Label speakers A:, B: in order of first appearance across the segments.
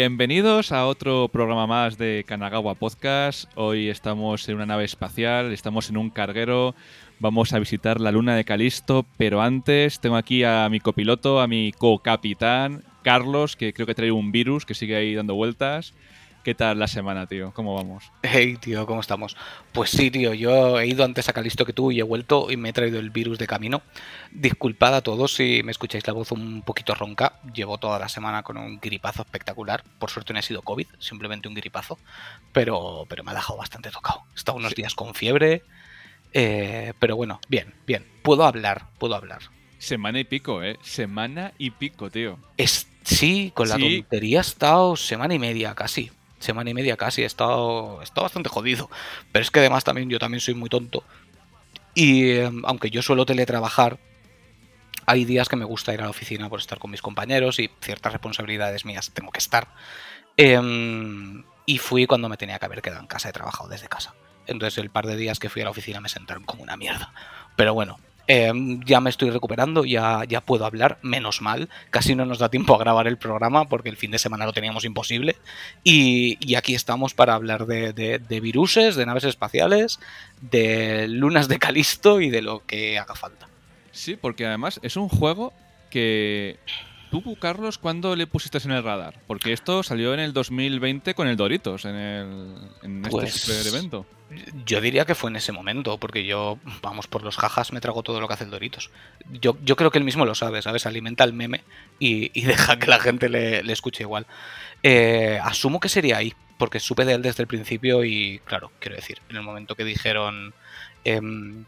A: Bienvenidos a otro programa más de Kanagawa Podcast. Hoy estamos en una nave espacial, estamos en un carguero, vamos a visitar la luna de Calisto, pero antes tengo aquí a mi copiloto, a mi co-capitán, Carlos, que creo que trae un virus que sigue ahí dando vueltas. ¿Qué tal la semana, tío? ¿Cómo vamos?
B: Hey, tío, ¿cómo estamos? Pues sí, tío, yo he ido antes a Calisto que tú y he vuelto y me he traído el virus de camino. Disculpad a todos si me escucháis la voz un poquito ronca. Llevo toda la semana con un gripazo espectacular. Por suerte no ha sido COVID, simplemente un gripazo. Pero, pero me ha dejado bastante tocado. He estado unos días con fiebre. eh, pero bueno, bien, bien. Puedo hablar, puedo hablar.
A: Semana y pico, ¿eh? Semana y pico, tío.
B: Es, sí, con la
A: Sí.
B: tontería he estado semana y media casi. Semana y media casi, he estado, he estado bastante jodido. Pero es que además también yo también soy muy tonto. Y eh, aunque yo suelo teletrabajar, hay días que me gusta ir a la oficina por estar con mis compañeros y ciertas responsabilidades mías tengo que estar. Em, y fui cuando me tenía que haber quedado en casa, he trabajado desde casa. Entonces el par de días que fui a la oficina me sentaron como una mierda. Pero bueno, em, ya me estoy recuperando, ya, ya puedo hablar, menos mal. Casi no nos da tiempo a grabar el programa porque el fin de semana lo teníamos imposible. Y, y aquí estamos para hablar de, de, de viruses, de naves espaciales, de lunas de Calisto y de lo que haga falta.
A: Sí, porque además es un juego que tú, Carlos, ¿cuándo le pusiste en el radar? Porque esto salió en el 2020 con el Doritos, en, el, en
B: Pues-
A: este super evento.
B: Yo diría que fue en ese momento, porque yo, vamos, por los jajas me trago todo lo que hace el Doritos. Yo, yo creo que él mismo lo sabe, ¿sabes? Alimenta el meme y, y deja que la gente le, le escuche igual. Eh, asumo que sería ahí, porque supe de él desde el principio y, claro, quiero decir, en el momento que dijeron em,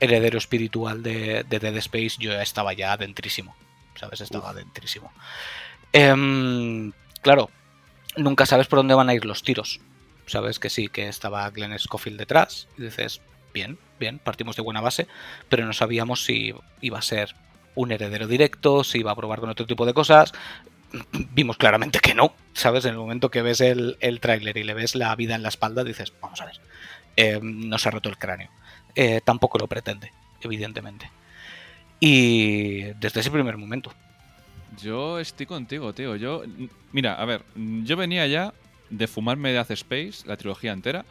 B: heredero espiritual de, de Dead Space, yo estaba ya adentrísimo, ¿sabes? Estaba adentrísimo. Em, claro, nunca sabes por dónde van a ir los tiros. Sabes que sí, que estaba Glenn Scofield detrás. Y dices, bien, bien, partimos de buena base, pero no sabíamos si iba a ser un heredero directo, si iba a probar con otro tipo de cosas. Vimos claramente que no, ¿sabes? En el momento que ves el, el tráiler y le ves la vida en la espalda, dices, vamos a ver, eh, no se ha roto el cráneo. Eh, tampoco lo pretende, evidentemente. Y desde ese primer momento,
A: Yo estoy contigo, tío. Yo, mira, a ver, yo venía ya de fumarme Death Space, la trilogía entera,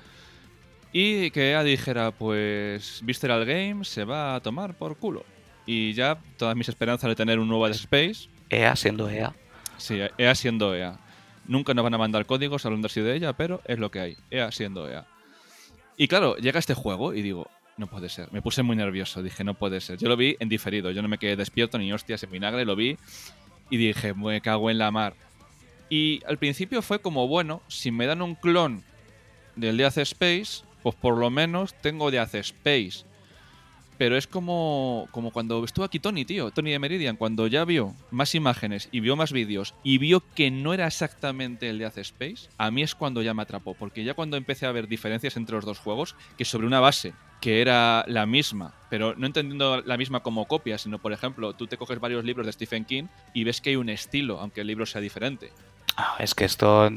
A: y que ella dijera, pues, Visceral Games se va a tomar por culo. Y ya todas mis esperanzas de tener un nuevo Death Space,
B: EA siendo EA,
A: sí, EA siendo EA. Nunca nos van a mandar códigos hablando así de ella, pero es lo que hay. EA siendo EA. Y claro, llega este juego y digo, no puede ser. Me puse muy nervioso, dije, no puede ser. Yo lo vi en diferido, yo no me quedé despierto ni hostias en vinagre, lo vi y dije, me cago en la mar. Y al principio fue como, bueno, si me dan un clon del Death Space, pues por lo menos tengo Death Space. Pero es como, como cuando estuvo aquí Tony, tío, Tony de Meridian, cuando ya vio más imágenes y vio más vídeos y vio que no era exactamente el Death Space, a mí es cuando ya me atrapó, porque ya cuando empecé a ver diferencias entre los dos juegos, que sobre una base que era la misma, pero no entendiendo la misma como copia, sino por ejemplo, tú te coges varios libros de Stephen King y ves que hay un estilo, aunque el libro sea diferente.
B: Ah, es que esto,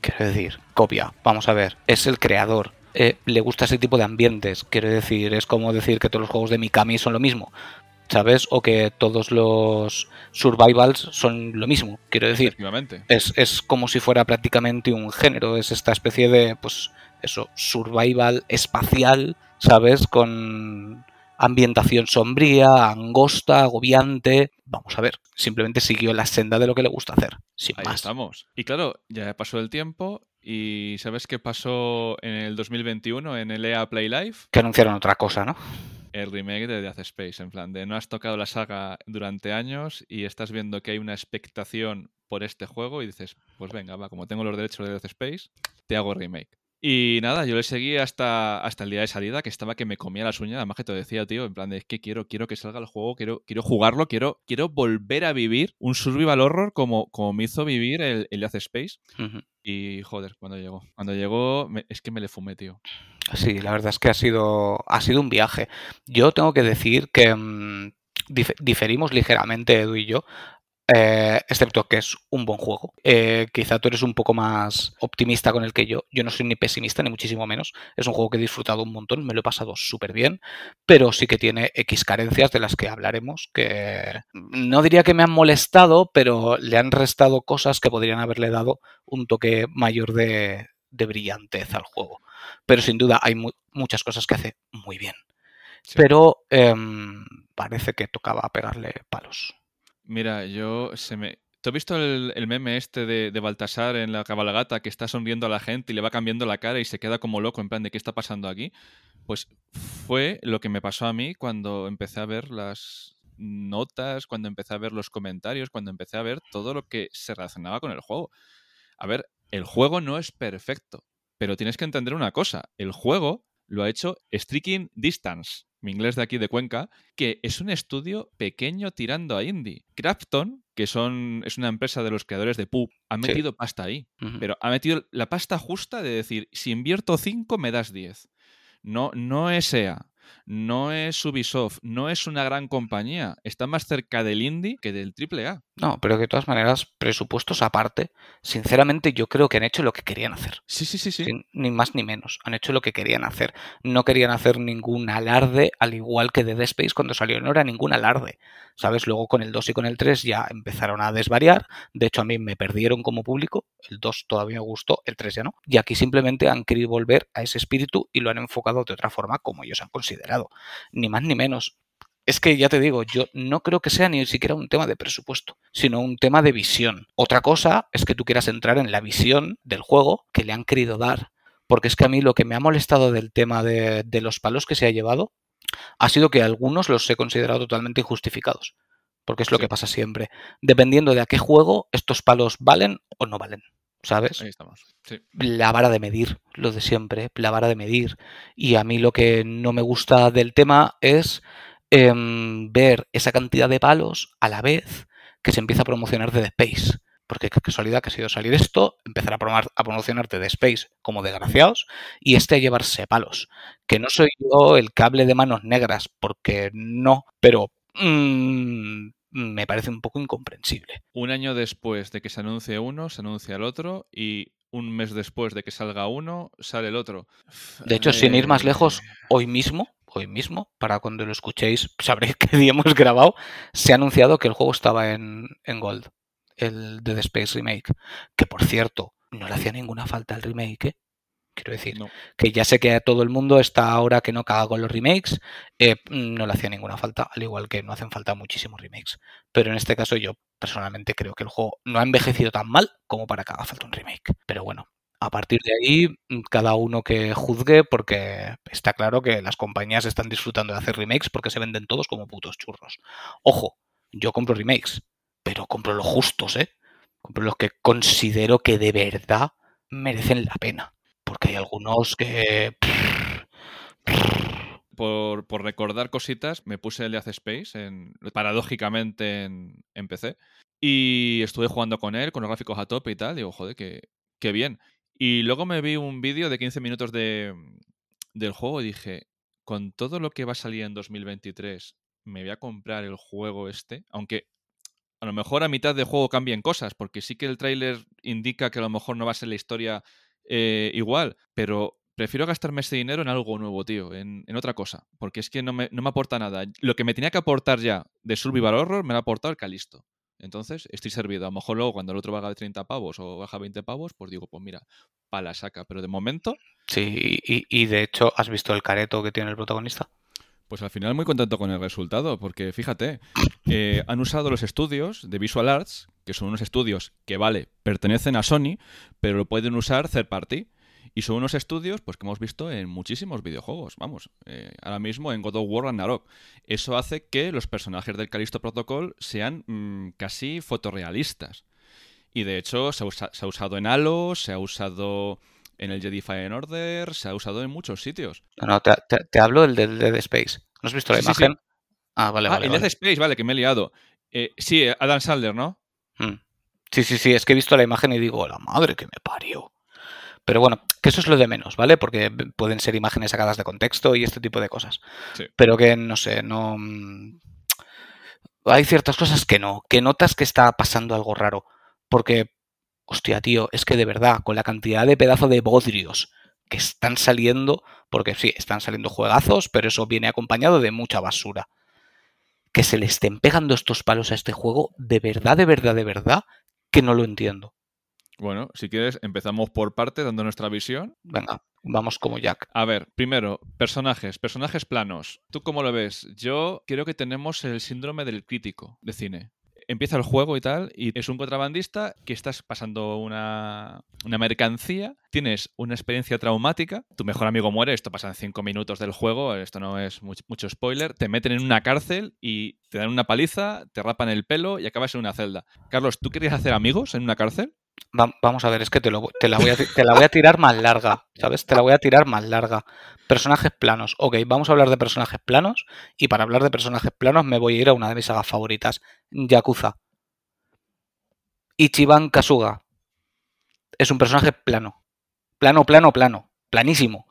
B: quiero decir, copia, vamos a ver, es el creador. Eh, le gusta ese tipo de ambientes, quiero decir, es como decir que todos los juegos de Mikami son lo mismo, ¿sabes? O que todos los survivals son lo mismo, quiero decir. Es, es como si fuera prácticamente un género, es esta especie de, pues, eso, survival espacial, ¿sabes? Con ambientación sombría, angosta, agobiante. Vamos a ver, simplemente siguió la senda de lo que le gusta hacer, sin
A: Ahí
B: más.
A: estamos. Y claro, ya pasó el tiempo y ¿sabes qué pasó en el 2021 en el EA Play Live?
B: Que anunciaron otra cosa, ¿no?
A: El remake de Death Space, en plan de no has tocado la saga durante años y estás viendo que hay una expectación por este juego y dices, pues venga, va, como tengo los derechos de Death Space, te hago remake. Y nada, yo le seguí hasta, hasta el día de salida, que estaba que me comía las uñas, además que te decía, tío, en plan de es que quiero, quiero que salga el juego, quiero, quiero jugarlo, quiero, quiero volver a vivir un survival horror como, como me hizo vivir el, el Death Space. Y joder, cuando llegó. Cuando llegó, me- es que me le fumé, tío.
B: Sí, la verdad es que ha sido, ha sido un viaje. Yo tengo que decir que mm, dif- diferimos ligeramente, Edu y yo. Eh, excepto que es un buen juego. Eh, quizá tú eres un poco más optimista con el que yo. Yo no soy ni pesimista, ni muchísimo menos. Es un juego que he disfrutado un montón, me lo he pasado súper bien, pero sí que tiene X carencias de las que hablaremos, que no diría que me han molestado, pero le han restado cosas que podrían haberle dado un toque mayor de, brillantez al juego. Pero sin duda hay muchas cosas que hace muy bien. Pero em, parece que tocaba pegarle palos.
A: Mira, yo se me. ¿Tú has visto el, meme este de, de, Baltasar en la cabalgata que está sonriendo a la gente y le va cambiando la cara y se queda como loco en plan de qué está pasando aquí? Pues fue lo que me pasó a mí cuando empecé a ver las notas, cuando empecé a ver los comentarios, cuando empecé a ver todo lo que se relacionaba con el juego. A ver, el juego no es perfecto, pero tienes que entender una cosa, el juego lo ha hecho Striking Distance mi inglés de aquí de Cuenca, que es un estudio pequeño tirando a indie. Crafton, que son, es una empresa de los creadores de Pooh, ha metido pasta ahí. Pero ha metido la pasta justa de decir, si invierto 5, me das 10. No, no es EA no es Ubisoft, no es una gran compañía, está más cerca del indie que del AAA.
B: No, pero de todas maneras, presupuestos aparte, sinceramente yo creo que han hecho lo que querían hacer.
A: Sí, sí, sí, sí.
B: ni más ni menos, han hecho lo que querían hacer. No querían hacer ningún alarde, al igual que Dead Space cuando salió, no era ningún alarde. ¿Sabes? Luego con el 2 y con el 3 ya empezaron a desvariar, de hecho a mí me perdieron como público, el 2 todavía me gustó, el 3 ya no, y aquí simplemente han querido volver a ese espíritu y lo han enfocado de otra forma como ellos han considerado, ni más ni menos. Es que ya te digo, yo no creo que sea ni siquiera un tema de presupuesto, sino un tema de visión. Otra cosa es que tú quieras entrar en la visión del juego que le han querido dar. Porque es que a mí lo que me ha molestado del tema de, de los palos que se ha llevado ha sido que algunos los he considerado totalmente injustificados. Porque es lo que pasa siempre. Dependiendo de a qué juego, estos palos valen o no valen. ¿sabes?
A: Ahí estamos.
B: La vara de medir, lo de siempre, la vara de medir. Y a mí lo que no me gusta del tema es em, ver esa cantidad de palos a la vez que se empieza a promocionar de The Space. Porque casualidad que ha sido salir esto, empezar a, promocionar a promocionarte de Space como desgraciados y este a llevarse palos. Que no soy yo el cable de manos negras, porque no, pero mm, me parece un poco incomprensible.
A: Un año después de que se anuncie uno, se anuncia el otro y un mes después de que salga uno, sale el otro.
B: De hecho, sin ir más lejos, eh. hoy mismo, hoy mismo, para cuando lo escuchéis, sabréis qué día hemos grabado, se ha anunciado que el juego estaba en, en Gold, el de The Space Remake. Que por cierto, no le hacía ninguna falta el remake, ¿eh? Quiero decir, que ya sé que todo el mundo está ahora que no caga con los remakes, eh, no le hacía ninguna falta, al igual que no hacen falta muchísimos remakes. Pero en este caso yo personalmente creo que el juego no ha envejecido tan mal como para que haga falta un remake. Pero bueno, a partir de ahí, cada uno que juzgue, porque está claro que las compañías están disfrutando de hacer remakes porque se venden todos como putos churros. Ojo, yo compro remakes, pero compro los justos, ¿eh? Compro los que considero que de verdad merecen la pena porque hay algunos que...
A: Por, recordar cositas, me puse el Death Space, en, paradójicamente en, PC, y estuve jugando con él, con los gráficos a tope y tal, digo, joder, qué, qué bien. Y luego me vi un vídeo de 15 minutos de, del juego y dije, con todo lo que va a salir en 2023, me voy a comprar el juego este, aunque a lo mejor a mitad de juego cambien cosas, porque sí que el tráiler indica que a lo mejor no va a ser la historia eh, igual, pero prefiero gastarme ese dinero en algo nuevo, tío, en, otra cosa, porque es que no me, no me, aporta nada. Lo que me tenía que aportar ya de Survival Horror me lo ha aportado el Calisto. Entonces, estoy servido. A lo mejor luego cuando el otro baja de 30 pavos o baja 20 pavos, pues digo, pues mira, para la saca. Pero de momento...
B: Sí, y, y de hecho, ¿has visto el careto que tiene el protagonista?
A: Pues al final muy contento con el resultado, porque fíjate, eh, han usado los estudios de Visual Arts, que son unos estudios que, vale, pertenecen a Sony, pero lo pueden usar third party. Y son unos estudios pues, que hemos visto en muchísimos videojuegos. Vamos, eh, ahora mismo en God of War Ragnarok. Eso hace que los personajes del Callisto Protocol sean mm, casi fotorrealistas. Y de hecho se ha, usado en Halo, se ha usado en el Jedi Fallen Order, se ha usado en muchos sitios.
B: No, no, te, hablo del de Dead Space. ¿No has visto la imagen?
A: Ah, vale, ah, vale. El Dead Space, vale, que me he liado. Eh, sí, Adam Sandler, ¿no?
B: Mm. Sí, sí, sí, es que he visto la imagen y digo, la madre que me parió. Pero bueno, que eso es lo de menos, ¿vale? Porque pueden ser imágenes sacadas de contexto y este tipo de cosas. Pero que, no sé, no... Mm, hay ciertas cosas que no, que notas que está pasando algo raro. Porque, hostia, tío, es que de verdad, con la cantidad de pedazos de bodrios que están saliendo, porque sí, están saliendo juegazos, pero eso viene acompañado de mucha basura. Que se le estén pegando estos palos a este juego, de verdad, de verdad, de verdad, que no lo entiendo.
A: Bueno, si quieres, empezamos por parte, dando nuestra visión.
B: Venga, vamos como Jack.
A: A ver, primero, personajes, personajes planos. ¿Tú cómo lo ves? Yo creo que tenemos el síndrome del crítico de cine empieza el juego y tal, y es un contrabandista que estás pasando una, mercancía, tienes una experiencia traumática, tu mejor amigo muere, esto pasa en cinco minutos del juego, esto no es mucho, spoiler, te meten en una cárcel y te dan una paliza, te rapan el pelo y acabas en una celda. Carlos, ¿tú querías hacer amigos en una cárcel?
B: Vamos a ver, es que te, la voy a, tirar más larga, ¿sabes? Te la voy a tirar más larga. Personajes planos. Ok, vamos a hablar de personajes planos. Y para hablar de personajes planos me voy a ir a una de mis sagas favoritas, Yakuza. Ichiban Kasuga. Es un personaje plano. Plano, plano, plano. Planísimo.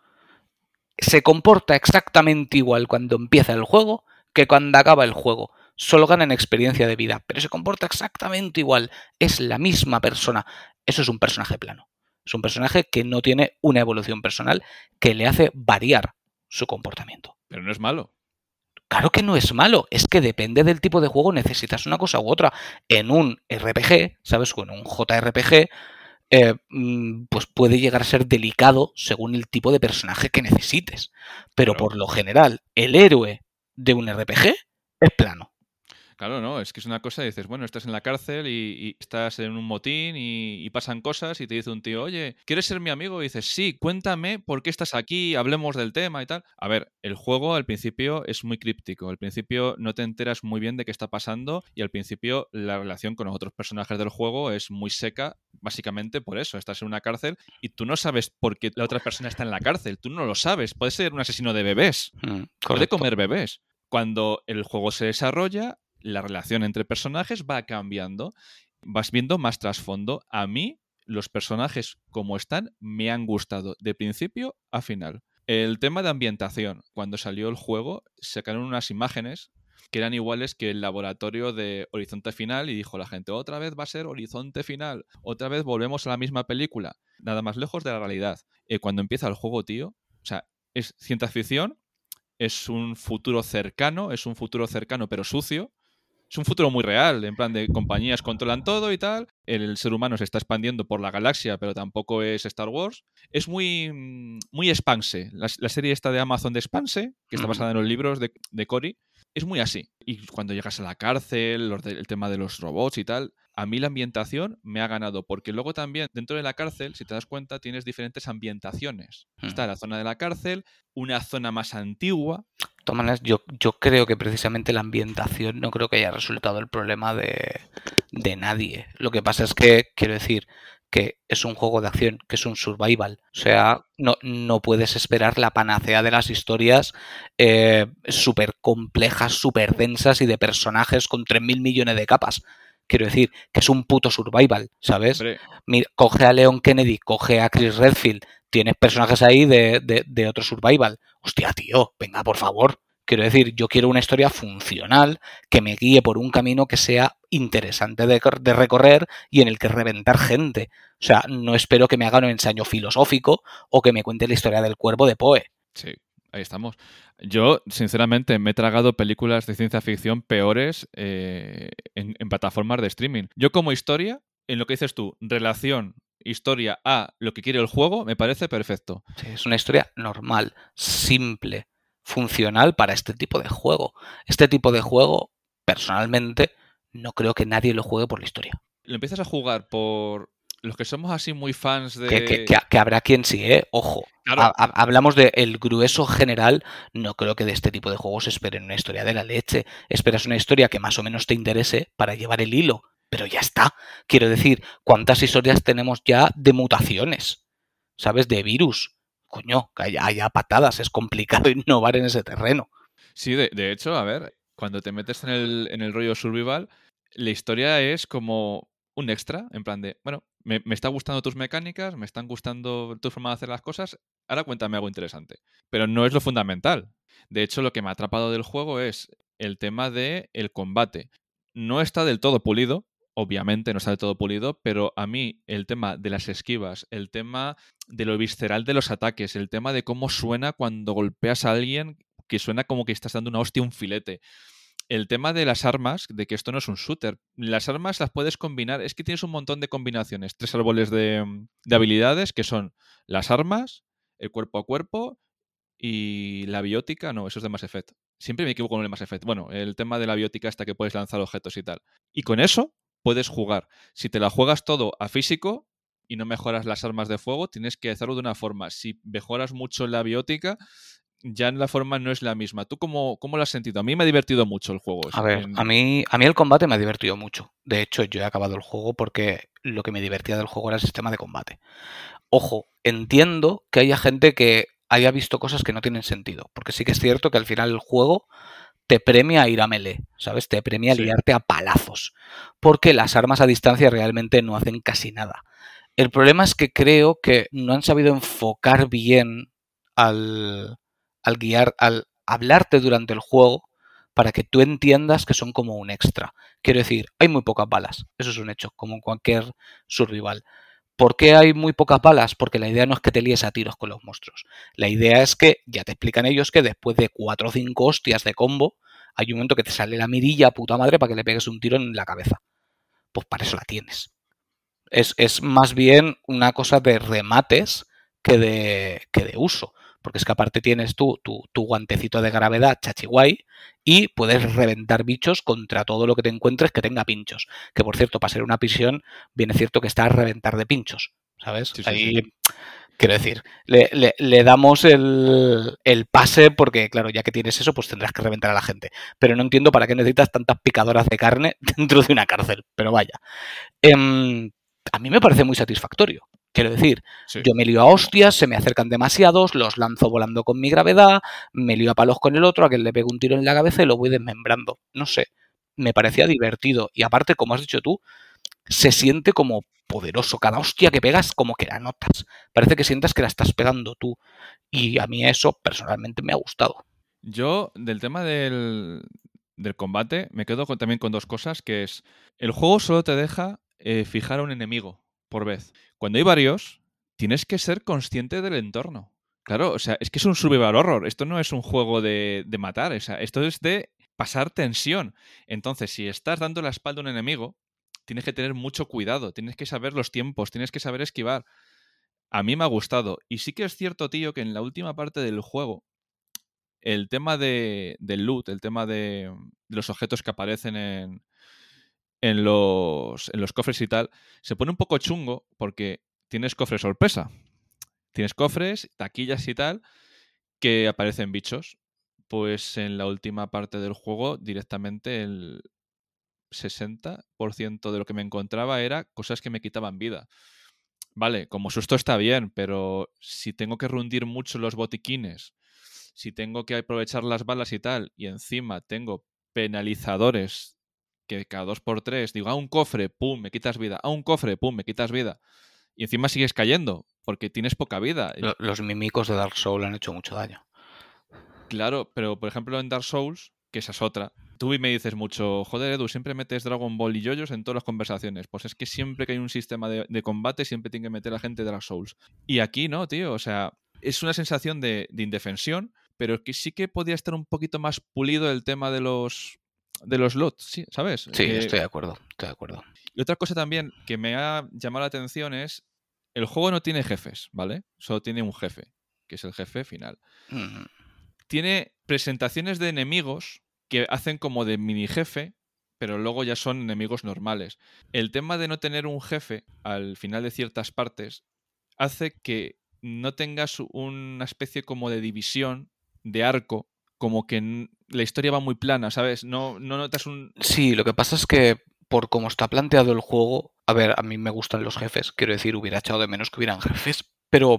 B: Se comporta exactamente igual cuando empieza el juego que cuando acaba el juego solo gana en experiencia de vida, pero se comporta exactamente igual, es la misma persona. Eso es un personaje plano. Es un personaje que no tiene una evolución personal que le hace variar su comportamiento.
A: Pero no es malo.
B: Claro que no es malo, es que depende del tipo de juego, necesitas una cosa u otra. En un RPG, ¿sabes? O en un JRPG, eh, mm, pues puede llegar a ser delicado según el tipo de personaje que necesites. Pero por lo general, el héroe de un RPG es plano.
A: Claro, no, es que es una cosa, dices, bueno, estás en la cárcel y, estás en un motín y, pasan cosas y te dice un tío, oye, ¿quieres ser mi amigo? Y dices, sí, cuéntame por qué estás aquí, hablemos del tema y tal. A ver, el juego al principio es muy críptico, al principio no te enteras muy bien de qué está pasando y al principio la relación con los otros personajes del juego es muy seca, básicamente por eso, estás en una cárcel y tú no sabes por qué la otra persona está en la cárcel, tú no lo sabes, puede ser un asesino de bebés, mm, puede comer bebés. Cuando el juego se desarrolla, la relación entre personajes va cambiando, vas viendo más trasfondo. A mí, los personajes como están me han gustado de principio a final. El tema de ambientación, cuando salió el juego, sacaron unas imágenes que eran iguales que el laboratorio de Horizonte Final y dijo la gente, otra vez va a ser Horizonte Final, otra vez volvemos a la misma película, nada más lejos de la realidad. Eh, cuando empieza el juego, tío, o sea, es ciencia ficción, es un futuro cercano, es un futuro cercano pero sucio, es un futuro muy real, en plan de compañías controlan todo y tal. El ser humano se está expandiendo por la galaxia, pero tampoco es Star Wars. Es muy, mm, muy expanse. La, serie esta de Amazon de Expanse, que está basada en los libros de, de Cory, es muy así. Y cuando llegas a la cárcel, el tema de los robots y tal, a mí la ambientación me ha ganado, porque luego también dentro de la cárcel, si te das cuenta, tienes diferentes ambientaciones. Está la zona de la cárcel, una zona más antigua.
B: De yo, yo creo que precisamente la ambientación no creo que haya resultado el problema de, de nadie. Lo que pasa es que, quiero decir, que es un juego de acción, que es un survival. O sea, no, no puedes esperar la panacea de las historias eh, súper complejas, súper densas y de personajes con 3.000 millones de capas. Quiero decir, que es un puto survival, ¿sabes? Mira, coge a Leon Kennedy, coge a Chris Redfield, tienes personajes ahí de, de, de otro survival. Hostia, tío, venga, por favor. Quiero decir, yo quiero una historia funcional que me guíe por un camino que sea interesante de, recorrer y en el que reventar gente. O sea, no espero que me haga un ensayo filosófico o que me cuente la historia del cuervo de Poe.
A: Sí, ahí estamos. Yo, sinceramente, me he tragado películas de ciencia ficción peores eh, en, en plataformas de streaming. Yo como historia, en lo que dices tú, relación historia a lo que quiere el juego, me parece perfecto.
B: Sí, es una historia normal, simple funcional para este tipo de juego. Este tipo de juego, personalmente, no creo que nadie lo juegue por la historia.
A: Lo empiezas a jugar por los que somos así muy fans de...
B: Que, habrá quien sí, ¿eh? Ojo. hablamos del el grueso general. No creo que de este tipo de juegos esperen una historia de la leche. Esperas una historia que más o menos te interese para llevar el hilo. Pero ya está. Quiero decir, ¿cuántas historias tenemos ya de mutaciones? ¿Sabes? De virus coño, que haya, patadas, es complicado innovar en ese terreno.
A: Sí, de, hecho, a ver, cuando te metes en el, en el rollo survival, la historia es como un extra, en plan de, bueno, me, me está gustando tus mecánicas, me están gustando tu forma de hacer las cosas, ahora cuéntame algo interesante. Pero no es lo fundamental. De hecho, lo que me ha atrapado del juego es el tema del el combate. no está del todo pulido, obviamente no está del todo pulido, pero a mí el tema de las esquivas, el tema de lo visceral de los ataques, el tema de cómo suena cuando golpeas a alguien, que suena como que estás dando una hostia, un filete. El tema de las armas, de que esto no es un shooter. Las armas las puedes combinar, es que tienes un montón de combinaciones, tres árboles de, de habilidades que son las armas, el cuerpo a cuerpo y la biótica, no, eso es de Mass Effect. Siempre me equivoco con el Mass Effect. Bueno, el tema de la biótica hasta que puedes lanzar objetos y tal. Y con eso puedes jugar. Si te la juegas todo a físico y no mejoras las armas de fuego, tienes que hacerlo de una forma. Si mejoras mucho la biótica, ya la forma no es la misma. ¿Tú cómo, cómo lo has sentido? A mí me ha divertido mucho el juego.
B: A ver, a, mí, a mí el combate me ha divertido mucho. De hecho, yo he acabado el juego porque lo que me divertía del juego era el sistema de combate. Ojo, entiendo que haya gente que haya visto cosas que no tienen sentido. Porque sí que es cierto que al final el juego te premia a ir a melee, ¿sabes? Te premia a liarte a palazos. Porque las armas a distancia realmente no hacen casi nada. El problema es que creo que no han sabido enfocar bien al, al guiar, al hablarte durante el juego para que tú entiendas que son como un extra. Quiero decir, hay muy pocas balas, eso es un hecho, como en cualquier survival. ¿Por qué hay muy pocas balas? Porque la idea no es que te líes a tiros con los monstruos. La idea es que, ya te explican ellos, que después de 4 o 5 hostias de combo, hay un momento que te sale la mirilla puta madre para que le pegues un tiro en la cabeza. Pues para eso la tienes. Es, es más bien una cosa de remates que de, que de uso porque es que aparte tienes tú tu, guantecito de gravedad chachiguay y puedes reventar bichos contra todo lo que te encuentres que tenga pinchos. Que por cierto, para ser una prisión, viene cierto que está a reventar de pinchos, ¿sabes? Ahí, quiero decir, le, damos el, pase porque, claro, ya que tienes eso, pues tendrás que reventar a la gente. Pero no entiendo para qué necesitas tantas picadoras de carne dentro de una cárcel, pero vaya. Em, a mí me parece muy satisfactorio. Quiero decir, yo me lío a hostias, se me acercan demasiados, los lanzo volando con mi gravedad, me lío a palos con el otro, a quien le pego un tiro en la cabeza y lo voy desmembrando. No sé, me parecía divertido. Y aparte, como has dicho tú, se siente como poderoso. Cada hostia que pegas, como que la notas. Parece que sientas que la estás pegando tú. Y a mí eso personalmente me ha gustado.
A: Yo, del tema del, combate, me quedo también con dos cosas, que es, el juego solo te deja eh, fijar a un enemigo por vez. Cuando hay varios, tienes que ser consciente del entorno. Claro, o sea, es que es un survival horror. Esto no es un juego de, matar. O sea, esto es de pasar tensión. Entonces, si estás dando la espalda a un enemigo, tienes que tener mucho cuidado. Tienes que saber los tiempos, tienes que saber esquivar. A mí me ha gustado. Y sí que es cierto, tío, que en la última parte del juego, el tema de, del loot, el tema de los objetos que aparecen en, en los, en los cofres y tal, se pone un poco chungo porque tienes cofres sorpresa. Tienes cofres, taquillas y tal, que aparecen bichos. Pues en la última parte del juego, directamente el 60% de lo que me encontraba era cosas que me quitaban vida. Vale, como susto está bien, pero si tengo que rundir mucho los botiquines, si tengo que aprovechar las balas y tal, y encima tengo penalizadores que cada dos por tres digo, a un cofre, pum, me quitas vida, a un cofre, pum, me quitas vida. Y encima sigues cayendo, porque tienes poca vida.
B: Los mimicos de Dark Souls han hecho mucho daño.
A: Claro, pero por ejemplo en Dark Souls, que esa es otra, tú me dices mucho, joder Edu, siempre metes Dragon Ball y yoyos en todas las conversaciones. Pues es que siempre que hay un sistema de, combate, siempre tiene que meter a la gente de Dark Souls. Y aquí no, tío, o sea, es una sensación de, de indefensión, pero que sí que podría estar un poquito más pulido el tema de los de los lots, sí, ¿sabes?
B: Sí, estoy de acuerdo, estoy de acuerdo.
A: Y otra cosa también que me ha llamado la atención es, el juego no tiene jefes, ¿vale? Solo tiene un jefe, que es el jefe final. Tiene presentaciones de enemigos que hacen como de mini jefe, pero luego ya son enemigos normales. El tema de no tener un jefe al final de ciertas partes hace que no tengas una especie como de división, de arco, como que la historia va muy plana, ¿sabes? No, no notas un...
B: Sí, lo que pasa es que por cómo está planteado el juego, a ver, a mí me gustan los jefes, quiero decir, hubiera echado de menos que hubieran jefes, pero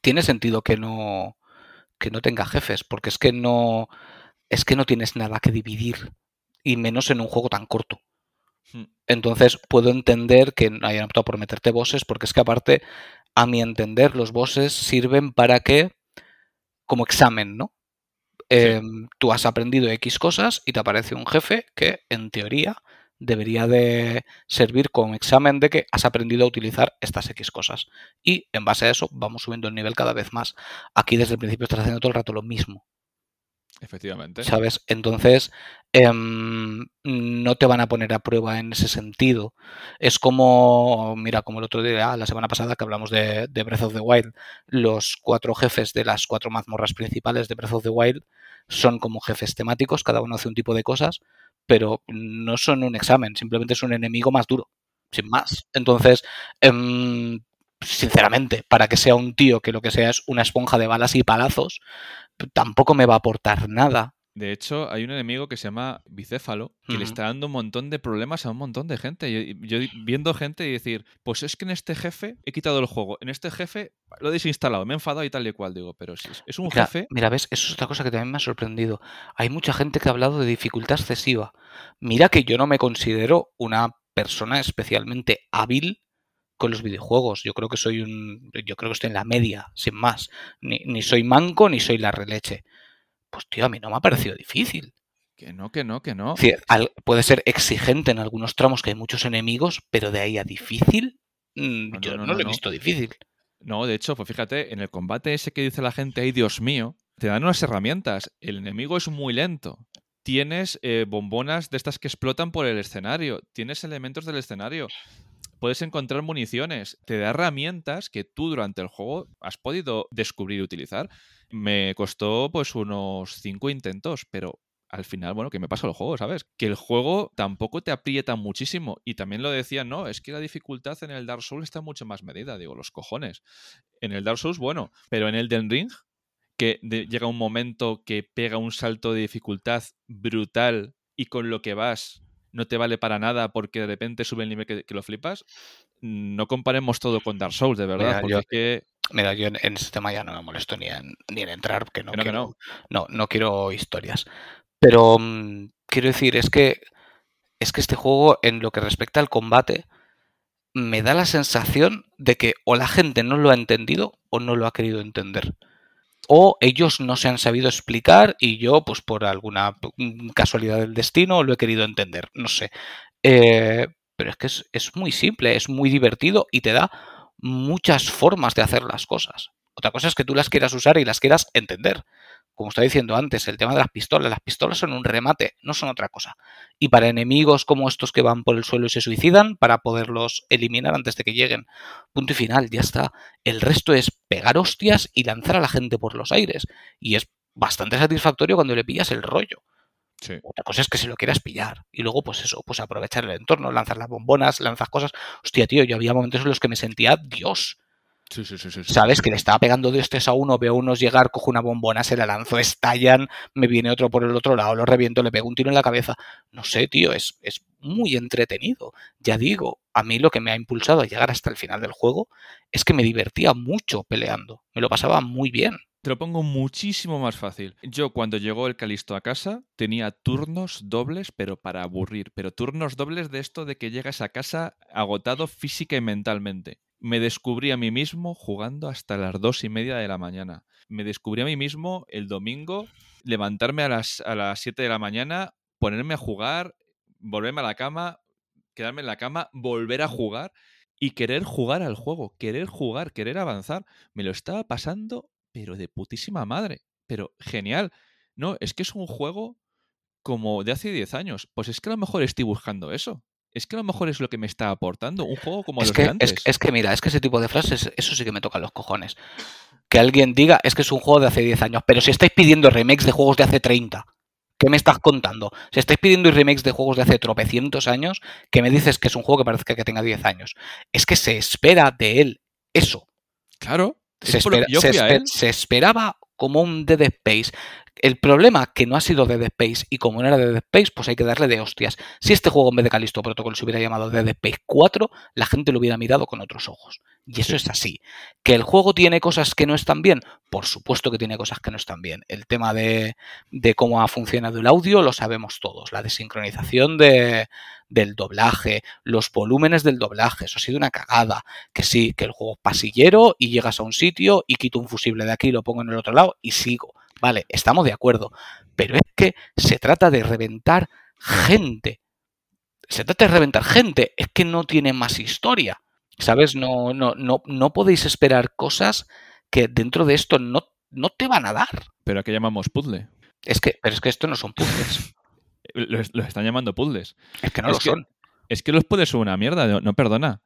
B: tiene sentido que no que no tenga jefes, porque es que no es que no tienes nada que dividir y menos en un juego tan corto. Hmm. Entonces puedo entender que hayan optado por meterte bosses, porque es que aparte, a mi entender, los bosses sirven para que, como examen, ¿no? Em, tú has aprendido X cosas y te aparece un jefe que, en teoría, debería de servir como examen de que has aprendido a utilizar estas X cosas. Y en base a eso vamos subiendo el nivel cada vez más. Aquí desde el principio estás haciendo todo el rato lo mismo.
A: Efectivamente.
B: ¿Sabes? Entonces, em, no te van a poner a prueba en ese sentido. Es como, mira, como el otro día, la semana pasada que hablamos de, de, Breath of the Wild, los cuatro jefes de las cuatro mazmorras principales de Breath of the Wild son como jefes temáticos, cada uno hace un tipo de cosas, pero no son un examen, simplemente es un enemigo más duro, sin más. Entonces, em, sinceramente, para que sea un tío que lo que sea es una esponja de balas y palazos, tampoco me va a aportar nada.
A: De hecho, hay un enemigo que se llama Bicéfalo, que le está dando un montón de problemas a un montón de gente. Yo, viendo gente y decir, pues es que en este jefe he quitado el juego, en este jefe lo he desinstalado, me he enfadado y tal y cual. Digo, pero si es un jefe.
B: Mira, ves, eso es otra cosa que también me ha sorprendido. Hay mucha gente que ha hablado de dificultad excesiva. Mira que yo no me considero una persona especialmente hábil con los videojuegos. Yo creo que soy un. Yo creo que estoy en la media, sin más. Ni, ni soy manco ni soy la releche pues tío, a mí no me ha parecido difícil.
A: Que no, que no, que no.
B: puede ser exigente en algunos tramos que hay muchos enemigos, pero de ahí a difícil, mm, yo no, lo he visto difícil.
A: No, de hecho, pues fíjate, en el combate ese que dice la gente, ay Dios mío, te dan unas herramientas. El enemigo es muy lento. Tienes eh, bombonas de estas que explotan por el escenario. Tienes elementos del escenario. Puedes encontrar municiones. Te da herramientas que tú durante el juego has podido descubrir y utilizar. Me costó pues unos cinco intentos, pero al final, bueno, que me pasa el juego, ¿sabes? Que el juego tampoco te aprieta muchísimo. Y también lo decían, no, es que la dificultad en el Dark Souls está mucho más medida. Digo, los cojones. En el Dark Souls, bueno, pero en el Den Ring, que llega un momento que pega un salto de dificultad brutal y con lo que vas no te vale para nada porque de repente sube el nivel que, lo flipas. No comparemos todo con Dark Souls, de verdad. porque es que
B: Mira, yo en, ese tema ya no me molesto ni en, ni en entrar, porque no, quiero, no. no. quiero historias. Pero mm, quiero decir, es que, es que este juego, en lo que respecta al combate, me da la sensación de que o la gente no lo ha entendido o no lo ha querido entender. O ellos no se han sabido explicar y yo, pues por alguna casualidad del destino, lo he querido entender. No sé. Eh, pero es que es, es muy simple, es muy divertido y te da muchas formas de hacer las cosas. Otra cosa es que tú las quieras usar y las quieras entender. Como estaba diciendo antes, el tema de las pistolas. Las pistolas son un remate, no son otra cosa. Y para enemigos como estos que van por el suelo y se suicidan, para poderlos eliminar antes de que lleguen. Punto y final, ya está. El resto es pegar hostias y lanzar a la gente por los aires. Y es bastante satisfactorio cuando le pillas el rollo. Otra cosa es que se lo quieras pillar. Y luego, pues eso, pues aprovechar el entorno, lanzar las bombonas, lanzar cosas. Hostia, tío, yo había momentos en los que me sentía Dios.
A: Sí, sí, sí,
B: ¿Sabes? Que le estaba pegando de este a uno, veo unos llegar, cojo una bombona, se la lanzo, estallan, me viene otro por el otro lado, lo reviento, le pego un tiro en la cabeza. No sé, tío, es, es muy entretenido. Ya digo, a mí lo que me ha impulsado a llegar hasta el final del juego es que me divertía mucho peleando. Me lo pasaba muy bien.
A: Te lo pongo muchísimo más fácil. Yo cuando llegó el Calisto a casa tenía turnos dobles, pero para aburrir. Pero turnos dobles de esto de que llegas a casa agotado física y mentalmente. Me descubrí a mí mismo jugando hasta las dos y media de la mañana. Me descubrí a mí mismo el domingo levantarme a las, a las 7 de la mañana, ponerme a jugar, volverme a la cama, quedarme en la cama, volver a jugar y querer jugar al juego, querer jugar, querer avanzar. Me lo estaba pasando pero de putísima madre. Pero genial. No, es que es un juego como de hace 10 años. Pues es que a lo mejor estoy buscando eso. Es que a lo mejor es lo que me está aportando. Un juego como
B: es
A: los
B: que,
A: de antes.
B: Es, que mira, es que ese tipo de frases, eso sí que me toca los cojones. Que alguien diga, es que es un juego de hace 10 años. Pero si estáis pidiendo remakes de juegos de hace 30. ¿Qué me estás contando? Si estáis pidiendo remakes de juegos de hace tropecientos años, que me dices que es un juego que parece que tenga 10 años. Es que se espera de él eso.
A: Claro.
B: Se, esperaba como un Dead Space. El problema que no ha sido Dead Space y como no era Dead Space, pues hay que darle de hostias. Si este juego en vez de Calisto Protocol se hubiera llamado Dead Space 4, la gente lo hubiera mirado con otros ojos. Y eso es así. ¿Que el juego tiene cosas que no están bien? Por supuesto que tiene cosas que no están bien. El tema de, de cómo ha funcionado el audio lo sabemos todos. La desincronización de, del doblaje, los volúmenes del doblaje, eso ha sido una cagada. Que sí, que el juego es pasillero y llegas a un sitio y quito un fusible de aquí, lo pongo en el otro lado y sigo. Vale, estamos de acuerdo. Pero es que se trata de reventar gente se trata de reventar gente, es que no tiene más historia. ¿Sabes? No, no, no, no podéis esperar cosas que dentro de esto no, no te van a dar.
A: Pero ¿a qué llamamos puzzle?
B: Es que, pero es que esto no son puzzles.
A: Los, los están llamando puzzles.
B: Es que no
A: Es
B: lo
A: que-
B: son.
A: Es que los puzzles son una mierda, no, no perdona.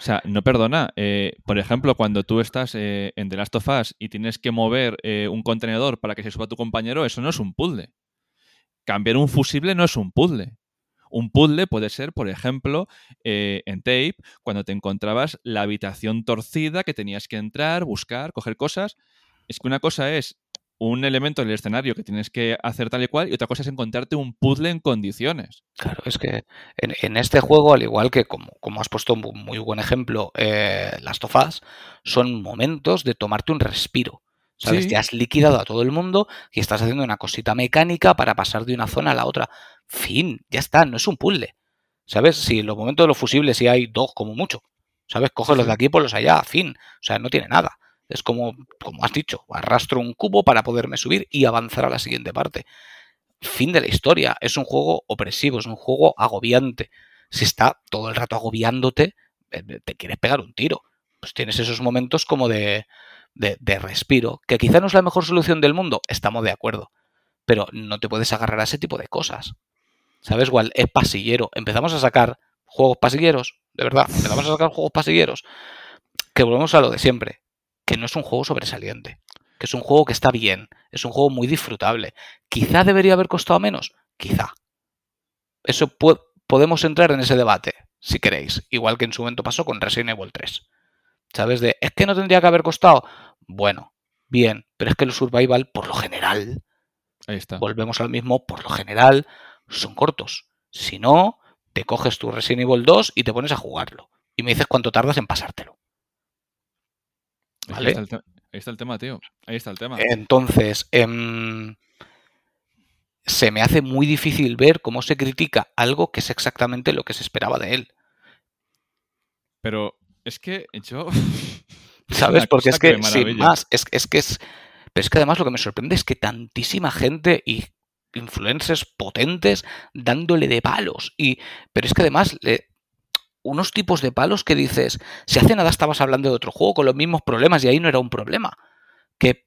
A: O sea, no perdona. Eh, por ejemplo, cuando tú estás eh, en The Last of Us y tienes que mover eh, un contenedor para que se suba tu compañero, eso no es un puzzle. Cambiar un fusible no es un puzzle. Un puzzle puede ser, por ejemplo, en Tape, cuando te encontrabas la habitación torcida que tenías que entrar, buscar, coger cosas. Es que una cosa es un elemento del escenario que tienes que hacer tal y cual y otra cosa es encontrarte un puzzle en condiciones.
B: Claro, es que en, en este juego, al igual que como, como has puesto un muy buen ejemplo, eh, Last of Us, son momentos de tomarte un respiro. ¿Sabes?
A: Sí.
B: Te has liquidado a todo el mundo y estás haciendo una cosita mecánica para pasar de una zona a la otra. Fin, ya está, no es un puzzle. ¿Sabes? Si en los momentos de los fusibles sí hay dos como mucho. ¿Sabes? Coge los de aquí, ponlos allá, fin. O sea, no tiene nada. Es como, como has dicho, arrastro un cubo para poderme subir y avanzar a la siguiente parte. Fin de la historia. Es un juego opresivo, es un juego agobiante. Si está todo el rato agobiándote, eh, te quieres pegar un tiro. Pues tienes esos momentos como de, de, de respiro, que quizá no es la mejor solución del mundo, estamos de acuerdo. Pero no te puedes agarrar a ese tipo de cosas. ¿Sabes? Igual es pasillero. Empezamos a sacar juegos pasilleros, de verdad. Empezamos a sacar juegos pasilleros. Que volvemos a lo de siempre. Que no es un juego sobresaliente. Que es un juego que está bien. Es un juego muy disfrutable. Quizá debería haber costado menos. Quizá. Eso podemos entrar en ese debate, si queréis. Igual que en su momento pasó con Resident Evil 3. ¿Sabes? De, es que no tendría que haber costado. Bueno, bien. Pero es que los survival, por lo general,
A: Ahí está.
B: volvemos al mismo, por lo general, son cortos. Si no, te coges tu Resident Evil 2 y te pones a jugarlo. Y me dices cuánto tardas en pasártelo.
A: Ahí
B: ¿vale?
A: está el te- ahí está el tema, tío. Ahí está el tema.
B: Entonces, em, se me hace muy difícil ver cómo se critica algo que es exactamente lo que se esperaba de él.
A: Pero es que yo. es
B: ¿Sabes? Porque es que, sin más, es, es que es. Pero es que además lo que me sorprende es que tantísima gente y influencers potentes dándole de palos. Y, pero es que además, le- unos tipos de palos que dices, si hace nada estabas hablando de otro juego con los mismos problemas y ahí no era un problema. Que,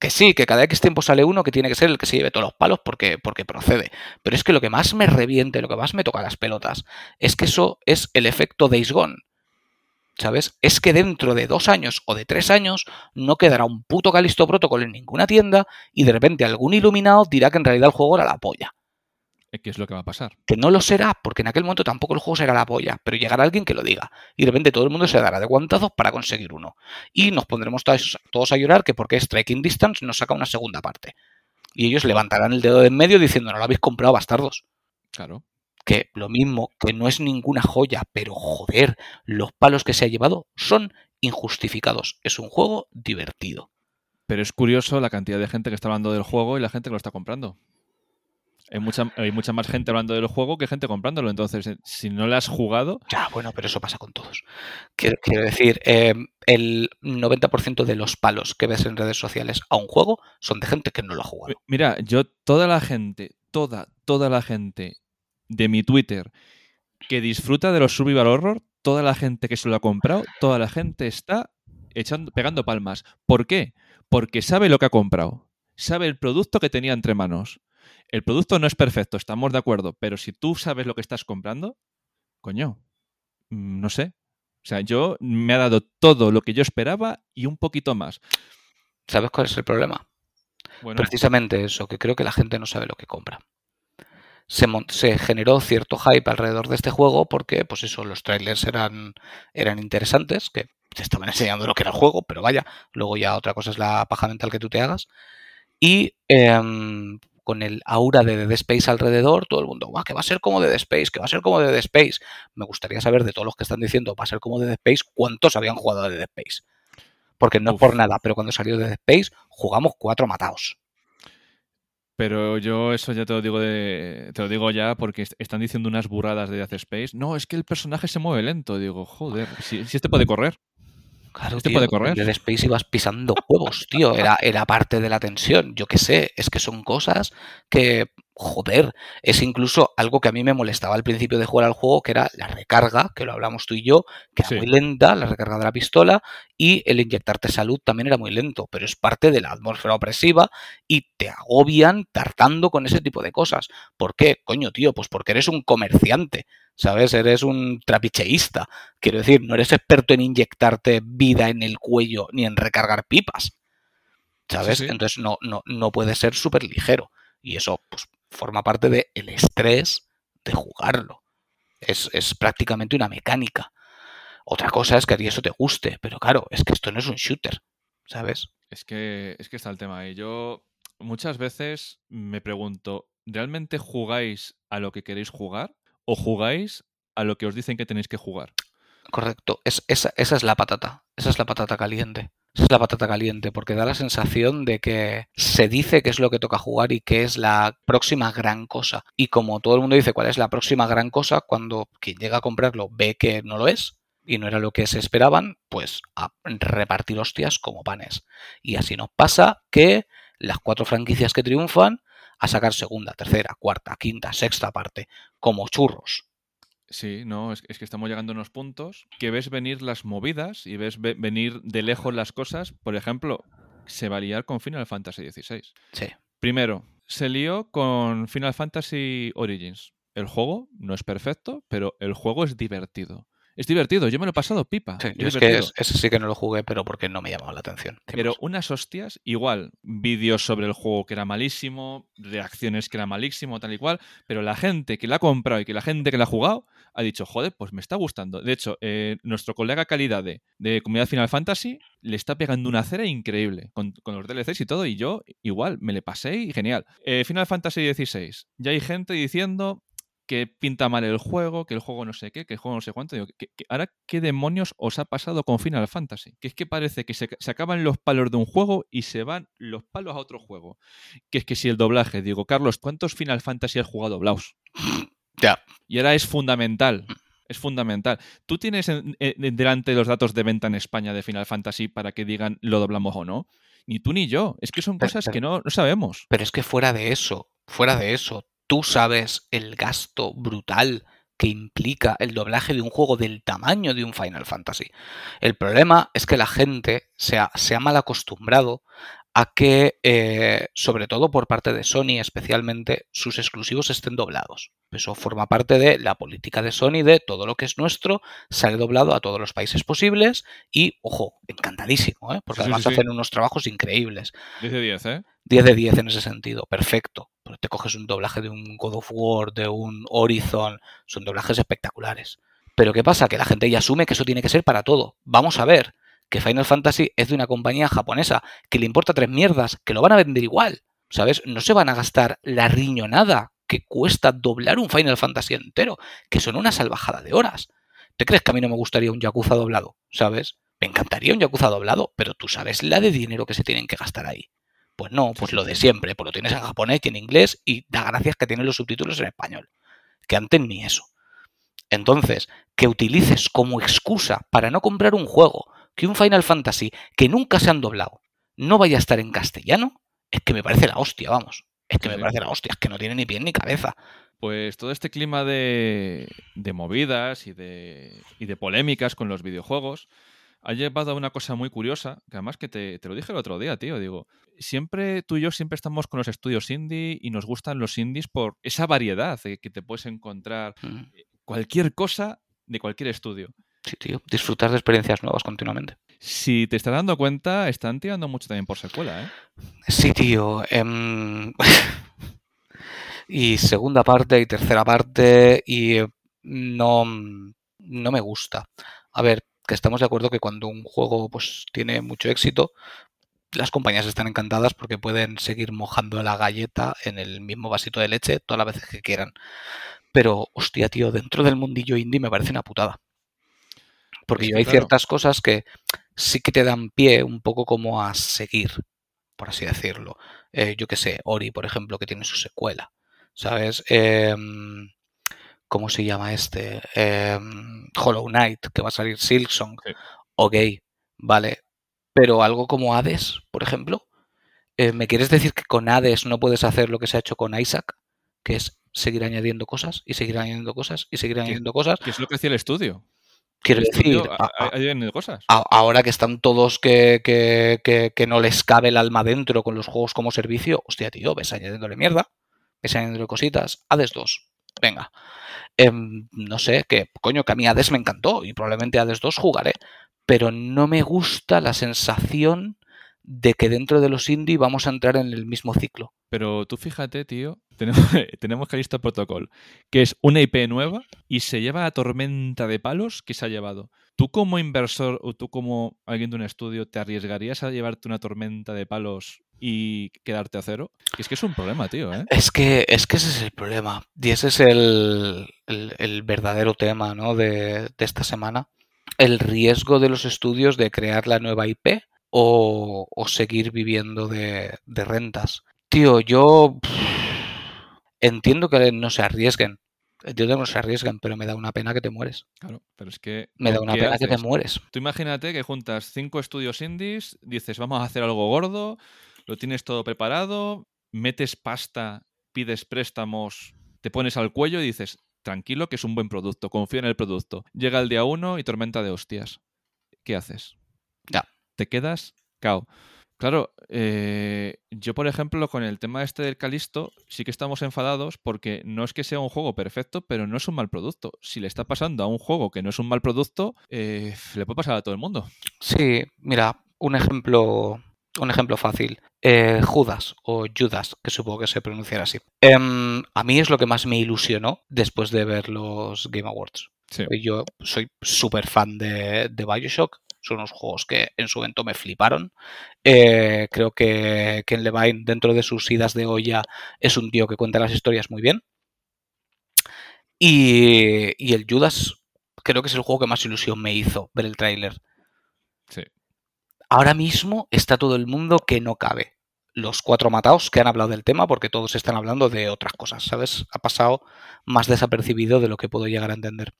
B: que sí, que cada X tiempo sale uno que tiene que ser el que se lleve todos los palos porque, porque procede. Pero es que lo que más me reviente, lo que más me toca las pelotas, es que eso es el efecto Days Gone. ¿Sabes? Es que dentro de dos años o de tres años no quedará un puto Calisto Protocol en ninguna tienda y de repente algún iluminado dirá que en realidad el juego era la polla.
A: Eh, ¿Qué es lo que va a pasar?
B: Que no lo será, porque en aquel momento tampoco el juego será la polla, pero llegará alguien que lo diga. Y de repente todo el mundo se dará de guantazos para conseguir uno. Y nos pondremos todos, todos a llorar que porque Striking Distance nos saca una segunda parte. Y ellos levantarán el dedo de en medio diciendo, no lo habéis comprado, bastardos.
A: Claro.
B: Que lo mismo, que no es ninguna joya, pero joder, los palos que se ha llevado son injustificados. Es un juego divertido.
A: Pero es curioso la cantidad de gente que está hablando del juego y la gente que lo está comprando. Hay mucha, hay mucha más gente hablando del juego que gente comprándolo. Entonces, eh, si no le has jugado,
B: Ya, bueno, pero eso pasa con todos. Quiero, quiero decir, eh, el 90% de los palos que ves en redes sociales a un juego son de gente que no lo ha jugado.
A: Mira, yo, toda la gente, toda, toda la gente de mi Twitter que disfruta de los Survival Horror, toda la gente que se lo ha comprado, toda la gente está echando, pegando palmas. ¿Por qué? Porque sabe lo que ha comprado. Sabe el producto que tenía entre manos. El producto no es perfecto, estamos de acuerdo, pero si tú sabes lo que estás comprando, coño, mm, no sé. O sea, yo me ha dado todo lo que yo esperaba y un poquito más.
B: ¿Sabes cuál es el problema?
A: Bueno,
B: Precisamente eso, que creo que la gente no sabe lo que compra. Se generó cierto hype alrededor de este juego porque, pues eso, los trailers eran, eran interesantes, que te estaban enseñando lo que era el juego, pero vaya, luego ya otra cosa es la paja mental que tú te hagas. Y em, con el aura de Dead Space alrededor, todo el mundo, guau, que va a ser como Dead Space, que va a ser como Dead Space. Me gustaría saber de todos los que están diciendo, va a ser como Dead Space, cuántos habían jugado a Dead Space. Porque no es por nada, pero cuando salió Dead Space, jugamos cuatro matados.
A: Pero yo eso ya te lo digo de, te lo digo ya porque est- están diciendo unas burradas de Death Space. No, es que el personaje se mueve lento. Digo, joder, si, si este puede correr.
B: Claro,
A: ¿Este
B: tío,
A: puede correr?
B: en Dead Space ibas pisando huevos, tío. Era, era parte de la tensión. Yo qué sé, es que son cosas que joder, es incluso algo que a mí me molestaba al principio de jugar al juego, que era la recarga, que lo hablamos tú y yo, que era muy lenta, la recarga de la pistola, y el inyectarte salud también era muy lento, pero es parte de la atmósfera opresiva y te agobian tratando con ese tipo de cosas. ¿Por qué? Coño, tío, pues porque eres un comerciante, ¿sabes? Eres un trapicheísta. Quiero decir, no eres experto en inyectarte vida en el cuello ni en recargar pipas. ¿Sabes?
A: Sí, sí.
B: Entonces no, no, no puede ser súper ligero. Y eso, pues, forma parte del estrés de jugarlo. Es, es prácticamente una mecánica. Otra cosa es que a ti eso te guste, pero claro, es que esto no es un shooter, ¿sabes?
A: Es que, es que está el tema ahí. Yo muchas veces me pregunto, ¿realmente jugáis a lo que queréis jugar o jugáis a lo que os dicen que tenéis que jugar?
B: Correcto. Es, esa, esa es la patata. Esa es la patata caliente. Esa es la patata caliente, porque da la sensación de que se dice que es lo que toca jugar y que es la próxima gran cosa. Y como todo el mundo dice cuál es la próxima gran cosa, cuando quien llega a comprarlo ve que no lo es y no era lo que se esperaban, pues a repartir hostias como panes. Y así nos pasa que las cuatro franquicias que triunfan a sacar segunda, tercera, cuarta, quinta, sexta parte, como churros.
A: Sí, no, es, es que estamos llegando a unos puntos que ves venir las movidas y ves ve- venir de lejos las cosas. Por ejemplo, se va a liar con Final Fantasy XVI.
B: Sí.
A: Primero, se lió con Final Fantasy Origins. El juego no es perfecto, pero el juego es divertido. Es divertido, yo me lo he pasado pipa.
B: Sí,
A: es
B: yo es que es- ese sí que no lo jugué, pero porque no me llamaba la atención.
A: Pero unas hostias, igual, vídeos sobre el juego que era malísimo, reacciones que era malísimo, tal y cual, pero la gente que la ha comprado y que la gente que la ha jugado ha dicho, joder, pues me está gustando. De hecho, eh, nuestro colega calidad de, de Comunidad Final Fantasy le está pegando una cera increíble con, con los DLCs y todo, y yo igual, me le pasé y genial. Eh, Final Fantasy XVI, ya hay gente diciendo que pinta mal el juego, que el juego no sé qué, que el juego no sé cuánto. Digo, ¿qué- qué- ahora, ¿qué demonios os ha pasado con Final Fantasy? Que es que parece que se, se acaban los palos de un juego y se van los palos a otro juego. Que es que si el doblaje, digo, Carlos, ¿cuántos Final Fantasy has jugado doblados?
B: Ya.
A: Y ahora es fundamental. Es fundamental. ¿Tú tienes en- en- delante los datos de venta en España de Final Fantasy para que digan lo doblamos o no? Ni tú ni yo. Es que son
B: Pero-
A: cosas
B: pero-
A: que no, no sabemos.
B: Pero es que fuera de eso, fuera de eso, tú sabes el gasto brutal que implica el doblaje de un juego del tamaño de un Final Fantasy. El problema es que la gente se ha, se ha mal acostumbrado a que, eh, sobre todo por parte de Sony especialmente, sus exclusivos estén doblados. Eso forma parte de la política de Sony de todo lo que es nuestro sale doblado a todos los países posibles y, ojo, encantadísimo, ¿eh? porque
A: Sí,
B: además
A: sí, sí.
B: hacen unos trabajos increíbles.
A: 10 de 10, ¿eh?
B: 10 de 10 en ese sentido, perfecto. Te coges un doblaje de un God of War, de un Horizon, son doblajes espectaculares. Pero ¿qué pasa? Que la gente ya asume que eso tiene que ser para todo. Vamos a ver que Final Fantasy es de una compañía japonesa que le importa tres mierdas, que lo van a vender igual, ¿sabes? No se van a gastar la riñonada que cuesta doblar un Final Fantasy entero, que son una salvajada de horas. ¿Te crees que a mí no me gustaría un Yakuza doblado? ¿Sabes? Me encantaría un Yakuza doblado, pero tú sabes la de dinero que se tienen que gastar ahí. Pues no, pues
A: sí,
B: lo de siempre, pues lo tienes en japonés y en inglés y da gracias que tienen los subtítulos en español. Que antes ni eso. Entonces, que utilices como excusa para no comprar un juego que un Final Fantasy que nunca se han doblado no vaya a estar en castellano, es que me parece la hostia, vamos. Es que
A: Sí,
B: me parece la hostia, es que no tiene ni pie ni cabeza.
A: Pues todo este clima de, de movidas y de, y de polémicas con los videojuegos ha llevado a una cosa muy curiosa, que además que te, te lo dije el otro día, tío, digo, siempre tú y yo siempre estamos con los estudios indie y nos gustan los indies por esa variedad que te puedes encontrar
B: Mm,
A: cualquier cosa de cualquier estudio.
B: Sí, tío, disfrutar de experiencias nuevas continuamente.
A: Si te estás dando cuenta, están tirando mucho también por secuela, ¿eh?
B: Sí, tío. em, y segunda parte y tercera parte y eh, no, no me gusta. A ver, que estamos de acuerdo que cuando un juego pues tiene mucho éxito, las compañías están encantadas porque pueden seguir mojando la galleta en el mismo vasito de leche todas las veces que quieran. Pero, hostia, tío, dentro del mundillo indie me parece una putada. Porque yo hay
A: claro.
B: ciertas cosas que sí que te dan pie un poco como a seguir, por así decirlo. Eh, yo qué sé, Ori, por ejemplo, que tiene su secuela, ¿sabes? Em, ¿Cómo se llama este? Em, Hollow Knight, que va a salir Silksong.
A: Sí.
B: Ok, vale. Pero algo como Hades, por ejemplo. eh, ¿Me quieres decir que con Hades no puedes hacer lo que se ha hecho con Isaac? que es seguir añadiendo cosas y seguir añadiendo cosas y seguir añadiendo cosas.
A: Que es lo que hacía el estudio.
B: Quiero
A: El
B: decir,
A: estudio
B: a- a-
A: cosas.
B: ahora que están todos que, que- que- que no les cabe el alma dentro con los juegos como servicio, hostia, tío, ves añadiéndole mierda, ves añadiéndole cositas. Hades 2, venga. Em, no sé, que coño, que a mí Hades me encantó y probablemente Hades 2 jugaré, pero no me gusta la sensación de que dentro de los indie vamos a entrar en el mismo ciclo.
A: Pero tú fíjate, tío, tenemos, tenemos Callisto Protocol, que es una IP nueva y se lleva la tormenta de palos que se ha llevado. ¿Tú como inversor o tú como alguien de un estudio te arriesgarías a llevarte una tormenta de palos y quedarte a cero? Que es que es un problema, tío, ¿eh?
B: Es que, es que ese es el problema. Y ese es el, el- el verdadero tema ¿no? de, de esta semana. El riesgo de los estudios de crear la nueva IP o, o seguir viviendo de, de rentas. Tío, yo pff, entiendo que no se arriesguen. Entiendo que no se arriesguen, pero me da una pena que te mueres.
A: Claro, pero es que...
B: Me da
A: ¿con
B: una pena que te mueres.
A: Tú imagínate que juntas cinco estudios indies, dices, vamos a hacer algo gordo, lo tienes todo preparado, metes pasta, pides préstamos, te pones al cuello y dices, tranquilo, que es un buen producto, confío en el producto. Llega el día uno y tormenta de hostias. ¿Qué haces?
B: Ya.
A: Te quedas cao. Claro, eh, yo por ejemplo con el tema este del Calisto sí que estamos enfadados porque no es que sea un juego perfecto, pero no es un mal producto. Si le está pasando a un juego que no es un mal producto, eh, le puede pasar a todo el mundo.
B: Sí, mira, un ejemplo, un ejemplo fácil. Eh, Judas o Judas, que supongo que se pronunciará así. Em, a mí es lo que más me ilusionó después de ver los Game Awards.
A: Sí.
B: Yo soy súper fan de, de Bioshock. Son unos juegos que en su momento me fliparon. Eh, creo que Ken Levine, dentro de sus idas de olla, es un tío que cuenta las historias muy bien. Y, y el Judas creo que es el juego que más ilusión me hizo ver el tráiler.
A: Sí.
B: Ahora mismo está todo el mundo que no cabe. Los cuatro matados que han hablado del tema, porque todos están hablando de otras cosas, ¿sabes? Ha pasado más desapercibido de lo que puedo llegar a entender.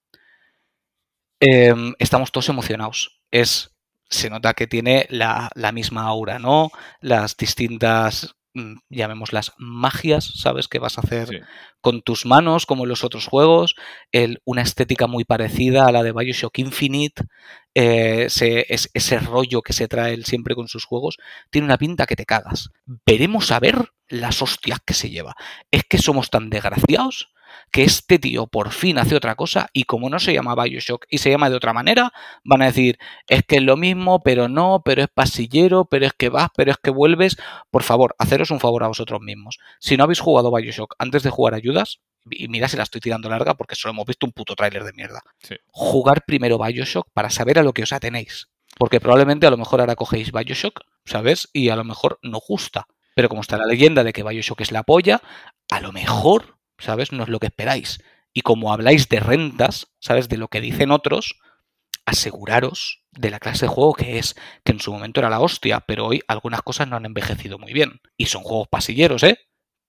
B: Em, estamos todos emocionados. Es, se nota que tiene la, la misma aura, ¿no? Las distintas, llamémoslas magias, ¿sabes? Que vas a hacer
A: Sí.
B: con tus manos, como en los otros juegos, el- una estética muy parecida a la de Bioshock Infinite, eh, ese, es- ese rollo que se trae él siempre con sus juegos, tiene una pinta que te cagas. Veremos a ver las hostias que se lleva. Es que somos tan desgraciados que este tío por fin hace otra cosa y como no se llama Bioshock y se llama de otra manera, van a decir, es que es lo mismo, pero no, pero es pasillero, pero es que vas, pero es que vuelves. Por favor, haceros un favor a vosotros mismos. Si no habéis jugado Bioshock antes de jugar ayudas, y mira si la estoy tirando larga porque solo hemos visto un puto tráiler de mierda.
A: Sí.
B: Jugar primero Bioshock para saber a lo que os atenéis. Porque probablemente a lo mejor ahora cogéis Bioshock, ¿sabes? Y a lo mejor no gusta. Pero como está la leyenda de que Bioshock es la polla, a lo mejor, ¿sabes? No es lo que esperáis. Y como habláis de rentas, ¿sabes? De lo que dicen otros, aseguraros de la clase de juego que es, que en su momento era la hostia, pero hoy algunas cosas no han envejecido muy bien. Y son juegos pasilleros, ¿eh?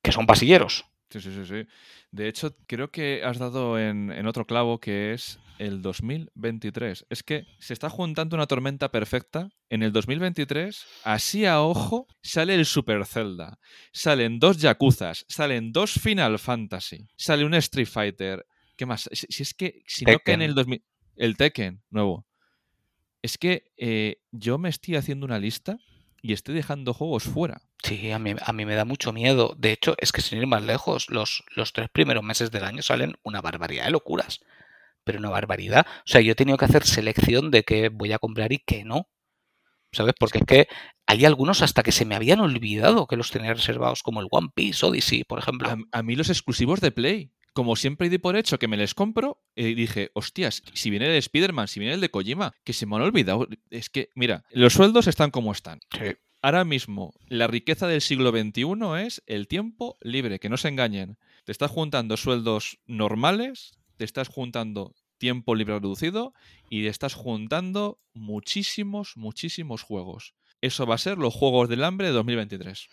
B: Que son pasilleros.
A: Sí, sí, sí, sí. De hecho, creo que has dado en, en otro clavo que es el 2023. Es que se está juntando una tormenta perfecta. En el 2023, así a ojo, sale el Super Zelda. Salen dos Yakuzas. Salen dos Final Fantasy. Sale un Street Fighter. ¿Qué más? Si, si es que, si no que en el 2000. El Tekken, nuevo. Es que eh, yo me estoy haciendo una lista y estoy dejando juegos fuera.
B: Sí, a mí, a mí me da mucho miedo. De hecho, es que sin ir más lejos, los, los tres primeros meses del año salen una barbaridad de locuras. Pero una barbaridad. O sea, yo he tenido que hacer selección de qué voy a comprar y qué no. ¿Sabes? Porque es que hay algunos hasta que se me habían olvidado que los tenía reservados, como el One Piece Odyssey, por ejemplo.
A: A, a mí los exclusivos de Play, como siempre di por hecho que me les compro, y dije, hostias, si viene el de Spider-Man, si viene el de Kojima, que se me han olvidado. Es que, mira, los sueldos están como están.
B: Sí.
A: Ahora mismo, la riqueza del siglo XXI es el tiempo libre, que no se engañen. Te estás juntando sueldos normales, te estás juntando tiempo libre reducido y te estás juntando muchísimos, muchísimos juegos. Eso va a ser los Juegos del Hambre de 2023.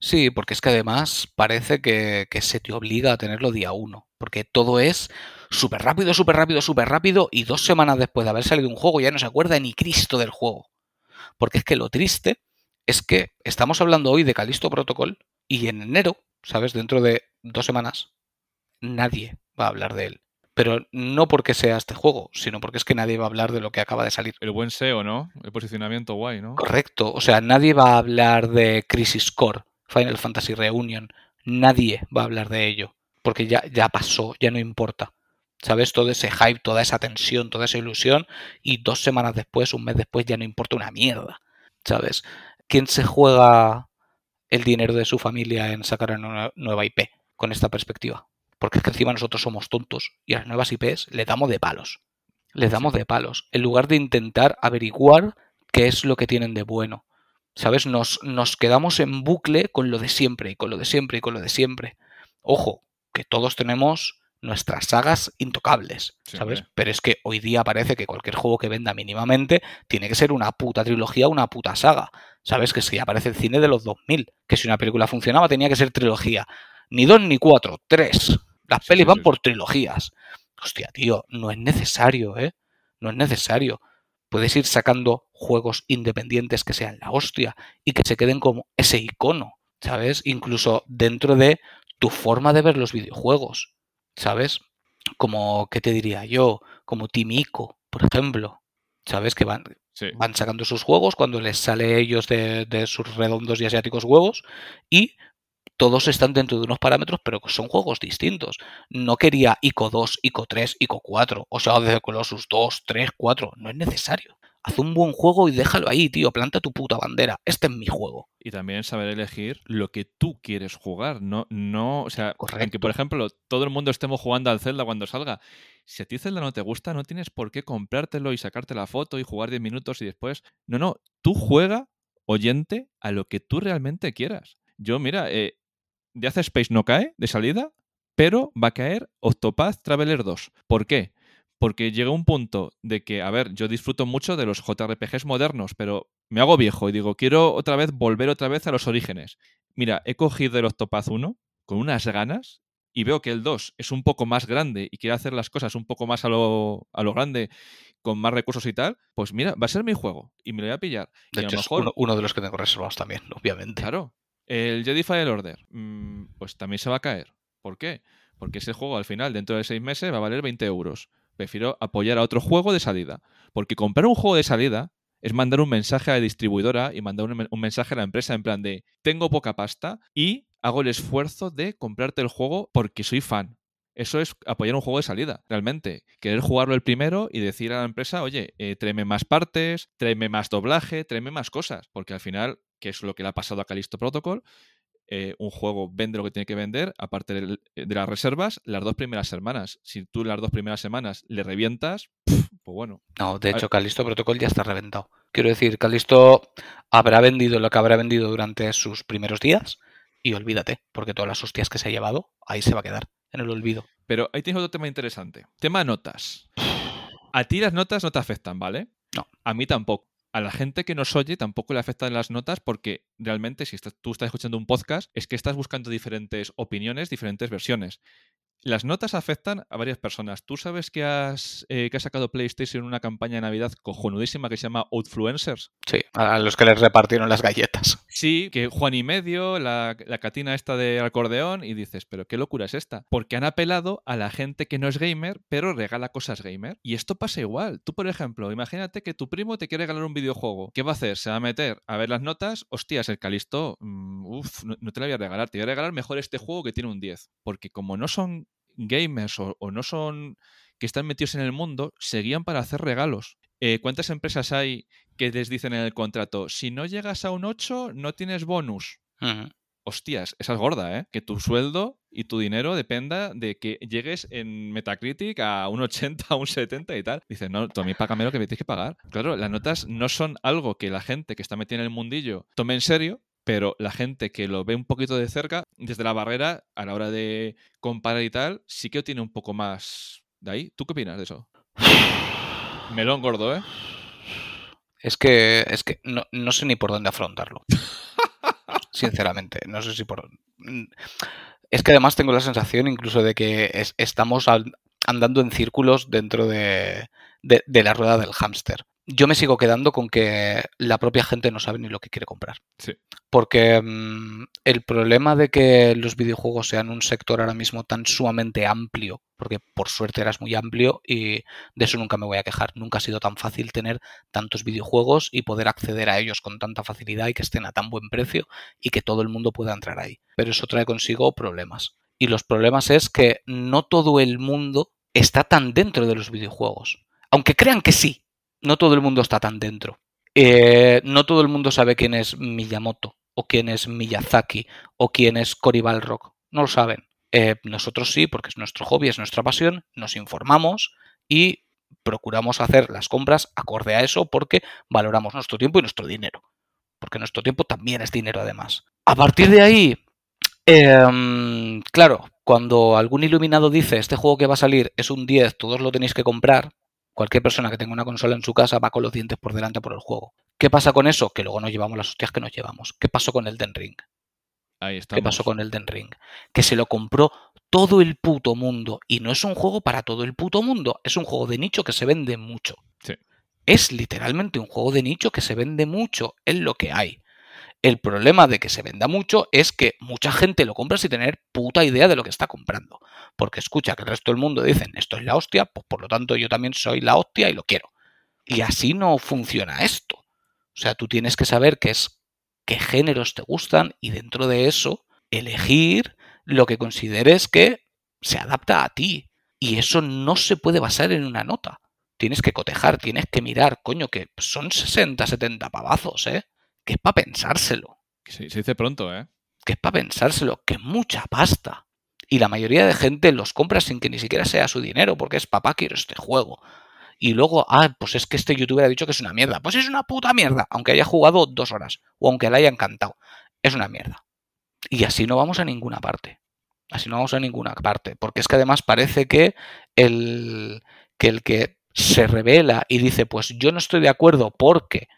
B: Sí, porque es que además parece que, que se te obliga a tenerlo día uno. Porque todo es súper rápido, súper rápido, súper rápido. Y dos semanas después de haber salido un juego ya no se acuerda ni Cristo del juego. Porque es que lo triste es que estamos hablando hoy de Calisto Protocol y en enero, ¿sabes? Dentro de dos semanas nadie va a hablar de él. Pero no porque sea este juego, sino porque es que nadie va a hablar de lo que acaba de salir.
A: El buen SEO, ¿no? El posicionamiento guay, ¿no?
B: Correcto. O sea, nadie va a hablar de Crisis Core, Final Fantasy Reunion. Nadie va a hablar de ello. Porque ya, ya pasó, ya no importa. ¿Sabes? Todo ese hype, toda esa tensión, toda esa ilusión. Y dos semanas después, un mes después, ya no importa una mierda. ¿Sabes? ¿Quién se juega el dinero de su familia en sacar una nueva IP con esta perspectiva? Porque es que encima nosotros somos tontos y a las nuevas IPs le damos de palos. Les damos de palos. En lugar de intentar averiguar qué es lo que tienen de bueno. ¿Sabes? Nos, nos quedamos en bucle con lo de siempre y con lo de siempre y con lo de siempre. Ojo, que todos tenemos nuestras sagas intocables, ¿sabes? Pero es que hoy día parece que cualquier juego que venda mínimamente tiene que ser una puta trilogía, una puta saga. ¿Sabes? Que si aparece el cine de los 2000, que si una película funcionaba tenía que ser trilogía. Ni dos ni cuatro, tres. Las pelis van por trilogías. Hostia, tío, no es necesario, ¿eh? No es necesario. Puedes ir sacando juegos independientes que sean la hostia y que se queden como ese icono, ¿sabes? Incluso dentro de tu forma de ver los videojuegos. ¿sabes? Como, ¿qué te diría yo? Como Timico, por ejemplo, ¿sabes? Que van, van sacando sus juegos cuando les sale ellos de, de, sus redondos y asiáticos huevos y todos están dentro de unos parámetros, pero son juegos distintos. No quería ICO 2, ICO 3, ICO 4, o sea, de Colossus 2, 3, 4, no es necesario haz un buen juego y déjalo ahí, tío, planta tu puta bandera. Este es mi juego.
A: Y también saber elegir lo que tú quieres jugar, no, no, o sea, que por ejemplo todo el mundo estemos jugando al Zelda cuando salga, si a ti Zelda no te gusta, no tienes por qué comprártelo y sacarte la foto y jugar 10 minutos y después, no, no, tú juega, oyente, a lo que tú realmente quieras. Yo, mira, eh, Death Space no cae de salida, pero va a caer Octopath Traveler 2. ¿Por qué? Porque llega un punto de que, a ver, yo disfruto mucho de los JRPGs modernos, pero me hago viejo y digo, quiero otra vez volver otra vez a los orígenes. Mira, he cogido el Octopath 1 con unas ganas y veo que el 2 es un poco más grande y quiere hacer las cosas un poco más a lo, a lo grande, con más recursos y tal, pues mira, va a ser mi juego y me lo voy a pillar.
B: De hecho, es uno, de los que tengo reservados también, obviamente.
A: Claro. El Jedi Fire Order, mm, pues también se va a caer. ¿Por qué? Porque ese juego al final, dentro de seis meses, va a valer 20 euros prefiero apoyar a otro juego de salida. Porque comprar un juego de salida es mandar un mensaje a la distribuidora y mandar un, mensaje a la empresa en plan de tengo poca pasta y hago el esfuerzo de comprarte el juego porque soy fan. Eso es apoyar un juego de salida, realmente. Querer jugarlo el primero y decir a la empresa, oye, eh, más partes, tráeme más doblaje, tráeme más cosas. Porque al final, que es lo que le ha pasado a Calisto Protocol, eh, un juego vende lo que tiene que vender, aparte de, las reservas, las dos primeras semanas. Si tú las dos primeras semanas le revientas, pues bueno.
B: No, de hecho, Calisto Protocol ya está reventado. Quiero decir, Calisto habrá vendido lo que habrá vendido durante sus primeros días y olvídate, porque todas las hostias que se ha llevado, ahí se va a quedar, en el olvido.
A: Pero ahí tienes otro tema interesante. Tema notas. A ti las notas no te afectan, ¿vale?
B: No.
A: A mí tampoco a la gente que nos oye tampoco le afectan las notas porque realmente si tú estás escuchando un podcast es que estás buscando diferentes opiniones, diferentes versiones. Las notas afectan a varias personas. Tú sabes que, has, eh, que ha sacado PlayStation una campaña de Navidad cojonudísima que se llama Outfluencers.
B: Sí, a los que les repartieron las galletas.
A: Sí, que Juan y medio, la, la catina esta de acordeón, y dices, pero qué locura es esta. Porque han apelado a la gente que no es gamer, pero regala cosas gamer. Y esto pasa igual. Tú, por ejemplo, imagínate que tu primo te quiere regalar un videojuego. ¿Qué va a hacer? Se va a meter a ver las notas. Hostias, el Calisto, mm, uff, no, no te la voy a regalar. Te voy a regalar mejor este juego que tiene un 10. Porque como no son gamers o, no son que están metidos en el mundo, seguían para hacer regalos. Eh, ¿Cuántas empresas hay que les dicen en el contrato, si no llegas a un 8, no tienes bonus? Hostias, esa es gorda, ¿eh? Que tu sueldo y tu dinero dependa de que llegues en Metacritic a un 80, a un 70 y tal. Dices, no, tú a mí págame lo que me tienes que pagar. Claro, las notas no son algo que la gente que está metida en el mundillo tome en serio, pero la gente que lo ve un poquito de cerca, desde la barrera, a la hora de comparar y tal, sí que tiene un poco más de ahí. ¿Tú qué opinas de eso? Melón gordo, ¿eh?
B: Es que, es que no, sé ni por dónde afrontarlo. Sinceramente, no sé si por... Es que además tengo la sensación incluso de que estamos andando en círculos dentro de, de, la rueda del hámster. Yo me sigo quedando con que la propia gente no sabe ni lo que quiere comprar.
A: Sí.
B: Porque mm, el problema de que los videojuegos sean un sector ahora mismo tan sumamente amplio, porque por suerte eras muy amplio y de eso nunca me voy a quejar, nunca ha sido tan fácil tener tantos videojuegos y poder acceder a ellos con tanta facilidad y que estén a tan buen precio y que todo el mundo pueda entrar ahí. Pero eso trae consigo problemas. Y los problemas es que no todo el mundo está tan dentro de los videojuegos. Aunque crean que sí, no todo el mundo está tan dentro. Eh, no todo el mundo sabe quién es Miyamoto, o quién es Miyazaki, o quién es Cory Balrog. No lo saben. Eh, nosotros sí, porque es nuestro hobby, es nuestra pasión, nos informamos y procuramos hacer las compras acorde a eso porque valoramos nuestro tiempo y nuestro dinero. Porque nuestro tiempo también es dinero además. A partir de ahí, em, claro, cuando algún iluminado dice este juego que va a salir es un 10, todos lo tenéis que comprar, Cualquier persona que tenga una consola en su casa va con los dientes por delante por el juego. ¿Qué pasa con eso? Que luego nos llevamos las hostias que nos llevamos. ¿Qué pasó con el Den Ring?
A: Ahí
B: ¿Qué pasó con el Den Ring? Que se lo compró todo el puto mundo. Y no es un juego para todo el puto mundo. Es un juego de nicho que se vende mucho.
A: Sí.
B: Es literalmente un juego de nicho que se vende mucho. Es lo que hay. El problema de que se venda mucho es que mucha gente lo compra sin tener puta idea de lo que está comprando. Porque escucha que el resto del mundo dicen esto es la hostia, pues por lo tanto yo también soy la hostia y lo quiero. Y así no funciona esto. O sea, tú tienes que saber qué es qué géneros te gustan y dentro de eso elegir lo que consideres que se adapta a ti. Y eso no se puede basar en una nota. Tienes que cotejar, tienes que mirar, coño, que son 60, 70 pavazos, ¿eh? Que es para pensárselo.
A: Sí, se dice pronto, ¿eh?
B: Que es para pensárselo, que es mucha pasta. Y la mayoría de gente los compra sin que ni siquiera sea su dinero, porque es papá, quiero este juego. Y luego, ah, pues es que este youtuber ha dicho que es una mierda. Pues es una puta mierda, aunque haya jugado dos horas, o aunque le haya encantado. Es una mierda. Y así no vamos a ninguna parte. Así no vamos a ninguna parte. Porque es que además parece que el que, el que se revela y dice, pues yo no estoy de acuerdo porque,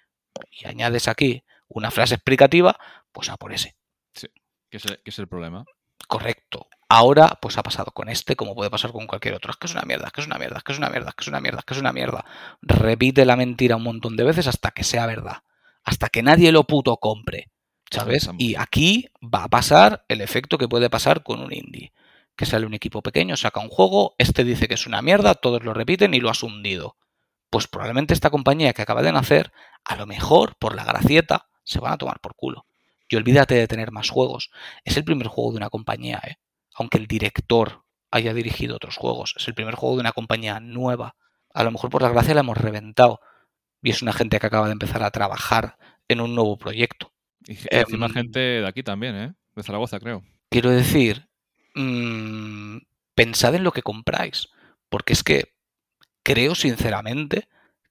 B: y añades aquí, una frase explicativa, pues a por ese.
A: Sí, que es, el, problema.
B: Correcto. Ahora, pues ha pasado con este, como puede pasar con cualquier otro. Es que es una mierda, es que es una mierda, es que es una mierda, es que es una mierda, es que es una mierda. Repite la mentira un montón de veces hasta que sea verdad. Hasta que nadie lo puto compre. ¿Sabes? Y aquí va a pasar el efecto que puede pasar con un indie. Que sale un equipo pequeño, saca un juego, este dice que es una mierda, todos lo repiten y lo has hundido. Pues probablemente esta compañía que acaba de nacer, a lo mejor por la gracieta, se van a tomar por culo. Y olvídate de tener más juegos. Es el primer juego de una compañía, ¿eh? aunque el director haya dirigido otros juegos. Es el primer juego de una compañía nueva. A lo mejor por la gracia la hemos reventado. Y es una gente que acaba de empezar a trabajar en un nuevo proyecto.
A: Y encima em, gente de aquí también, ¿eh? De Zaragoza, creo.
B: Quiero decir, mmm, pensad en lo que compráis. Porque es que creo sinceramente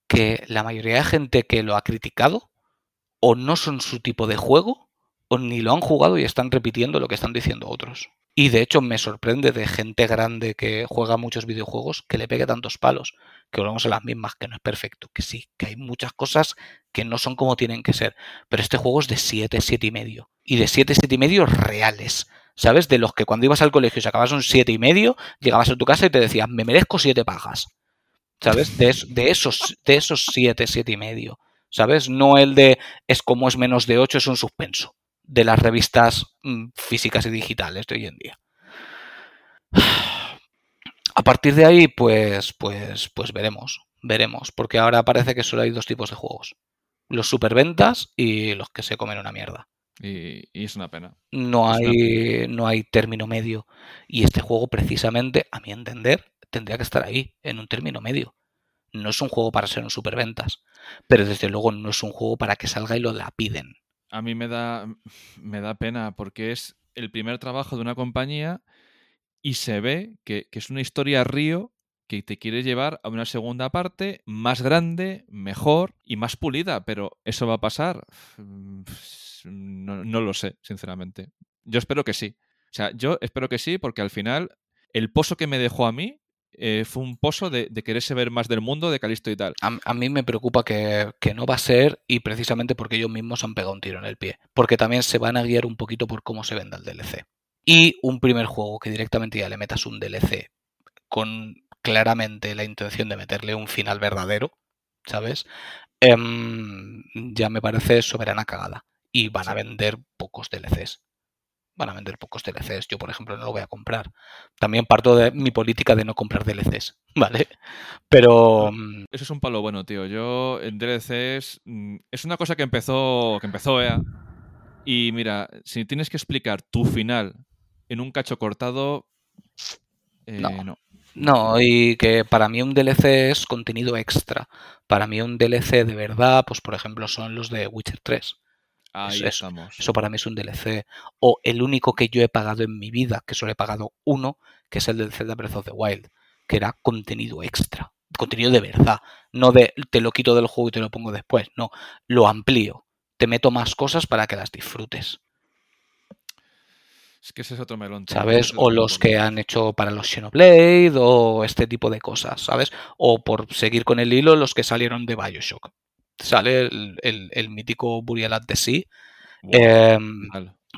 B: que la mayoría de gente que lo ha criticado o no son su tipo de juego, o ni lo han jugado y están repitiendo lo que están diciendo otros. Y de hecho me sorprende de gente grande que juega muchos videojuegos que le pegue tantos palos, que volvemos a las mismas, que no es perfecto, que sí, que hay muchas cosas que no son como tienen que ser. Pero este juego es de 7, 7 y medio. Y de 7, 7 y medio reales. ¿Sabes? De los que cuando ibas al colegio y sacabas un 7 y medio, llegabas a tu casa y te decías, me merezco 7 pajas. ¿Sabes? De, de esos, de esos 7, 7 y medio. ¿Sabes? No el de es como es menos de 8, es un suspenso de las revistas mm, físicas y digitales de hoy en día. A partir de ahí, pues, pues, pues veremos, veremos, porque ahora parece que solo hay dos tipos de juegos. Los superventas y los que se comen una mierda.
A: Y, es una pena.
B: No hay, no hay término medio. Y este juego, precisamente, a mi entender, tendría que estar ahí, en un término medio. No es un juego para ser un superventas, pero desde luego no es un juego para que salga y lo la piden.
A: A mí me da, me da pena porque es el primer trabajo de una compañía y se ve que, es una historia río que te quiere llevar a una segunda parte más grande, mejor y más pulida, pero ¿eso va a pasar? No, no, lo sé, sinceramente. Yo espero que sí. O sea, yo espero que sí porque al final el pozo que me dejó a mí eh, fue un pozo de, de, quererse ver más del mundo de Calisto y tal.
B: A, mí me preocupa que, no va a ser y precisamente porque ellos mismos han pegado un tiro en el pie. Porque también se van a guiar un poquito por cómo se venda el DLC. Y un primer juego que directamente ya le metas un DLC con claramente la intención de meterle un final verdadero, ¿sabes? em, ya me parece soberana cagada. Y van a vender pocos DLCs. Van a vender pocos DLCs. Yo, por ejemplo, no lo voy a comprar. También parto de mi política de no comprar DLCs, ¿vale? Pero... mm,
A: Eso es un palo bueno, tío. Yo en DLCs mm, es una cosa que empezó que empezó EA y mira, si tienes que explicar tu final en un cacho cortado eh,
B: No.
A: no.
B: No, y que para mí un DLC es contenido extra. Para mí un DLC de verdad, pues por ejemplo, son los de Witcher 3.
A: Ahí
B: eso-
A: estamos.
B: Eso para mí es un DLC. O el único que yo he pagado en mi vida, que solo he pagado uno, que es el del Zelda Breath of the Wild, que era contenido extra. Contenido de verdad. No de te lo quito del juego y te lo pongo después. No, lo amplío. Te meto más cosas para que las disfrutes.
A: Es que ese es otro melón.
B: ¿Sabes? O los que han hecho para los Xenoblade o este tipo de cosas, ¿sabes? O por seguir con el hilo, los que salieron de Bioshock. Sale el, el- el mítico Burial at the Sea. Em.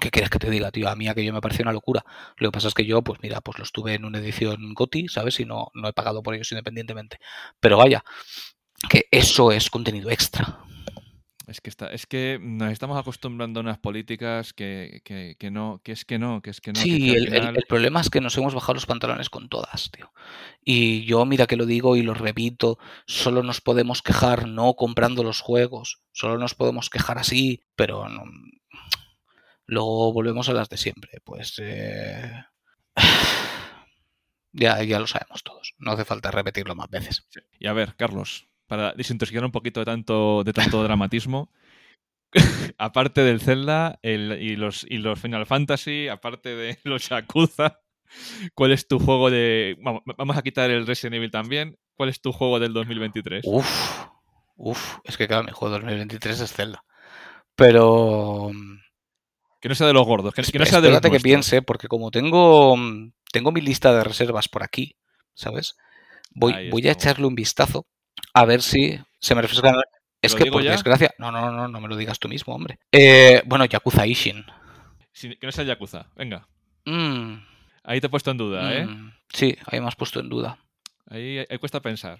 B: ¿Qué quieres que te diga, tío? A mí aquello me pareció una locura. Lo que pasa es que yo, pues mira, pues los tuve en una edición GOTI, ¿sabes? Y no, no he pagado por ellos independientemente. Pero vaya, que eso es contenido extra.
A: Es que está, es que nos estamos acostumbrando a unas políticas que, que, que no, que es que no, que es que no.
B: Sí, el problema es que nos hemos bajado los pantalones con todas, tío. Y yo, mira que lo digo y lo repito, solo nos podemos quejar no comprando los juegos, solo nos podemos quejar así, pero no- luego volvemos a las de siempre. Pues eh, ya, ya lo sabemos todos, no hace falta repetirlo más veces.
A: Y a ver, Carlos, para desintoxicar un poquito de tanto, de tanto dramatismo, aparte del Zelda el- y, los, y los Final Fantasy, aparte de los Yakuza, ¿cuál es tu juego de... Vamos, vamos a quitar el Resident Evil también. ¿Cuál es tu juego del 2023?
B: Uf, uf, es que claro, mi juego de 2023 es Zelda. Pero
A: Que no sea de los gordos, que, que no sea de los
B: que piense, porque como tengo, tengo mi lista de reservas por aquí, ¿sabes? Voy, voy a echarle un vistazo a ver si se me refresca. Es que por
A: ya?
B: desgracia. No, no, no, no me lo digas tú mismo, hombre. Eh, bueno, Yakuza Ishin.
A: Sí, que no sea Yakuza. Venga,
B: Mm,
A: ahí te he puesto en duda, ¿eh?
B: mm, Sí, ahí me has puesto en duda.
A: Ahí, ahí cuesta pensar.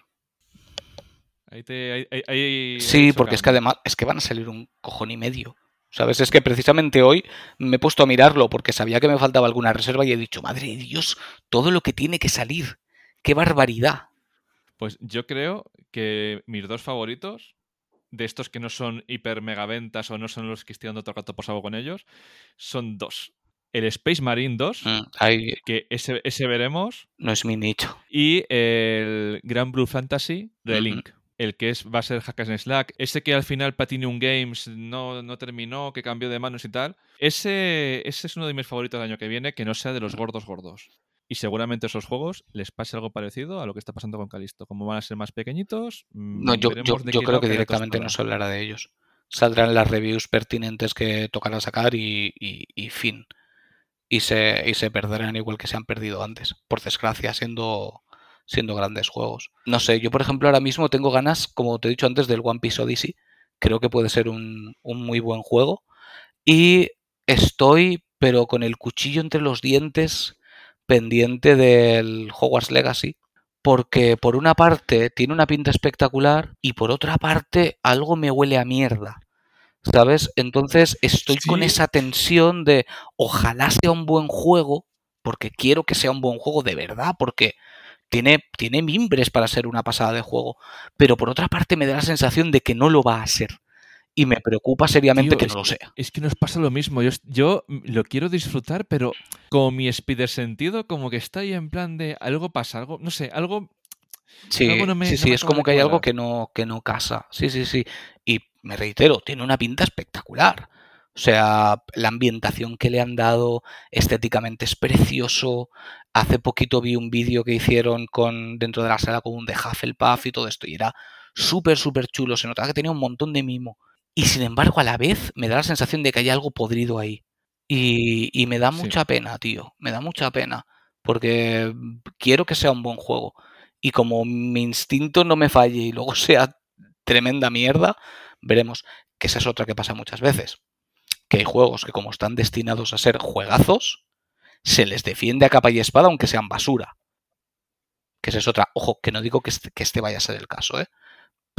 A: Ahí te... ahí- ahí-
B: Sí, porque es que además es que van a salir un cojón y medio. ¿Sabes? Es que precisamente hoy me he puesto a mirarlo porque sabía que me faltaba alguna reserva y he dicho, madre de Dios, todo lo que tiene que salir. ¡Qué barbaridad!
A: Pues yo creo que mis dos favoritos, de estos que no son hiper mega ventas o no son los que estoy dando el rato por saco con ellos, son dos. El Space Marine 2,
B: Mm,
A: que ese, ese veremos,
B: no es mi nicho.
A: y el Grand Blue Fantasy
B: Ujú.
A: Relink. El que es, va a ser Hack and Slack. Ese que al final Platinum Games no, no terminó, que cambió de manos y tal. Ese, ese es uno de mis favoritos del año que viene, que no sea de los gordos gordos. Y seguramente esos juegos les pase algo parecido a lo que está pasando con Calisto. Como van a ser más pequeñitos, mm,
B: No, yo, yo, yo creo que directamente no se hablará de ellos. Saldrán las reviews pertinentes que tocará sacar y, y- y fin. Y se, y se perderán igual que se han perdido antes, por desgracia, siendo, siendo grandes juegos. No sé, yo por ejemplo ahora mismo tengo ganas, como te he dicho antes, del One Piece Odyssey. Creo que puede ser un, un muy buen juego. Y estoy, pero con el cuchillo entre los dientes, pendiente del Hogwarts Legacy. Porque por una parte tiene una pinta espectacular y por otra parte algo me huele a mierda. ¿Sabes? Entonces estoy con esa tensión de ojalá sea un buen juego, porque quiero que sea un buen juego de verdad, porque tiene, tiene mimbres para ser una pasada de juego. Pero por otra parte me da la sensación de que no lo va a ser. Y me preocupa seriamente
A: Tío,
B: que no lo sea.
A: Es que nos pasa lo mismo. Yo, yo lo quiero disfrutar, pero con mi spider sentido, como que está ahí en plan de algo pasa, algo, no sé, algo.
B: Sí,
A: algo no me-
B: sí, sí, es como que hay algo que no, que no casa. Sí, sí, sí. Y me reitero, tiene una pinta espectacular. O sea, la ambientación que le han dado estéticamente es precioso. Hace poquito vi un vídeo que hicieron con dentro de la sala con un de Hufflepuff y todo esto y era súper, súper chulo. Se notaba que tenía un montón de mimo. Y sin embargo, a la vez me da la sensación de que hay algo podrido ahí. Y, y me da
A: Sí.
B: mucha pena, tío. Me da mucha pena. Porque quiero que sea un buen juego. Y como mi instinto no me falle y luego sea tremenda mierda, veremos que esa es otra que pasa muchas veces. Que hay juegos que como están destinados a ser juegazos, se les defiende a capa y espada aunque sean basura. Que esa es otra. Ojo, que no digo que este, que este vaya a ser el caso, ¿eh?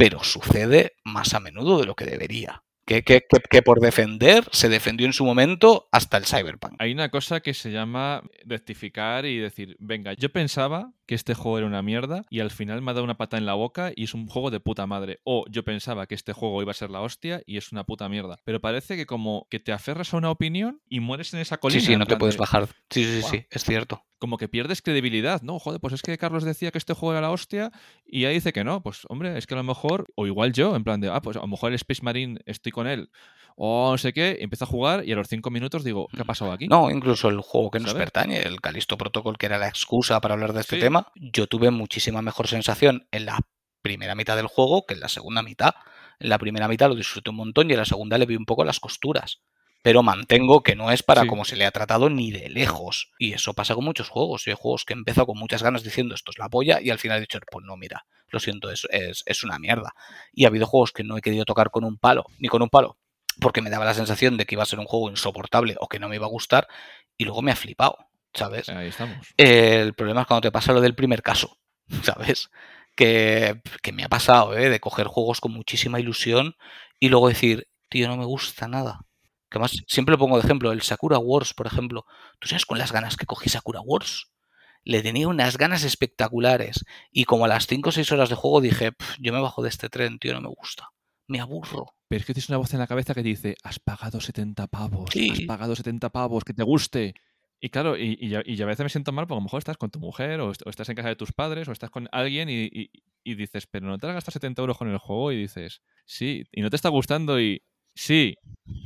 B: Pero sucede más a menudo de lo que debería. Que, que, que, que, por defender se defendió en su momento hasta el Cyberpunk.
A: Hay una cosa que se llama rectificar y decir, venga, yo pensaba que este juego era una mierda y al final me ha dado una pata en la boca y es un juego de puta madre. O yo pensaba que este juego iba a ser la hostia y es una puta mierda. Pero parece que como que te aferras a una opinión y mueres en esa colina.
B: Sí, sí, no te puedes de... bajar. Sí, sí, wow. sí, es cierto.
A: Como que pierdes credibilidad, ¿no? Joder, pues es que Carlos decía que este juego era la hostia y ahí dice que no. Pues hombre, es que a lo mejor, o igual yo, en plan de, ah, pues a lo mejor el Space Marine estoy con él o no sé qué, empiezo a jugar y a los cinco minutos digo, ¿qué ha pasado aquí?
B: No, incluso el juego que nos pertañe, el Calisto Protocol, que era la excusa para hablar de este sí. tema, yo tuve muchísima mejor sensación en la primera mitad del juego que en la segunda mitad. En la primera mitad lo disfruté un montón y en la segunda le vi un poco las costuras. Pero mantengo que no es para sí. como se le ha tratado ni de lejos. Y eso pasa con muchos juegos. Yo hay juegos que empezado con muchas ganas diciendo esto es la polla y al final he dicho, pues no, mira, lo siento, es, es, es una mierda. Y ha habido juegos que no he querido tocar con un palo, ni con un palo, porque me daba la sensación de que iba a ser un juego insoportable o que no me iba a gustar y luego me ha flipado, ¿sabes?
A: Ahí estamos.
B: El problema es cuando te pasa lo del primer caso, ¿sabes? Que, que me ha pasado, ¿eh? De coger juegos con muchísima ilusión y luego decir, tío, no me gusta nada. Que más, siempre lo pongo de ejemplo, el Sakura Wars, por ejemplo. ¿Tú sabes con las ganas que cogí Sakura Wars? Le tenía unas ganas espectaculares. Y como a las 5 o 6 horas de juego dije, yo me bajo de este tren, tío, no me gusta. Me aburro.
A: Pero es que tienes una voz en la cabeza que dice, has pagado 70 pavos, sí. has pagado 70 pavos, que te guste. Y claro, y, y, y, a veces me siento mal porque a lo mejor estás con tu mujer o, o estás en casa de tus padres o estás con alguien y, y, dices, pero no te has gastado 70 euros con el juego y dices, sí, y no te está gustando y sí,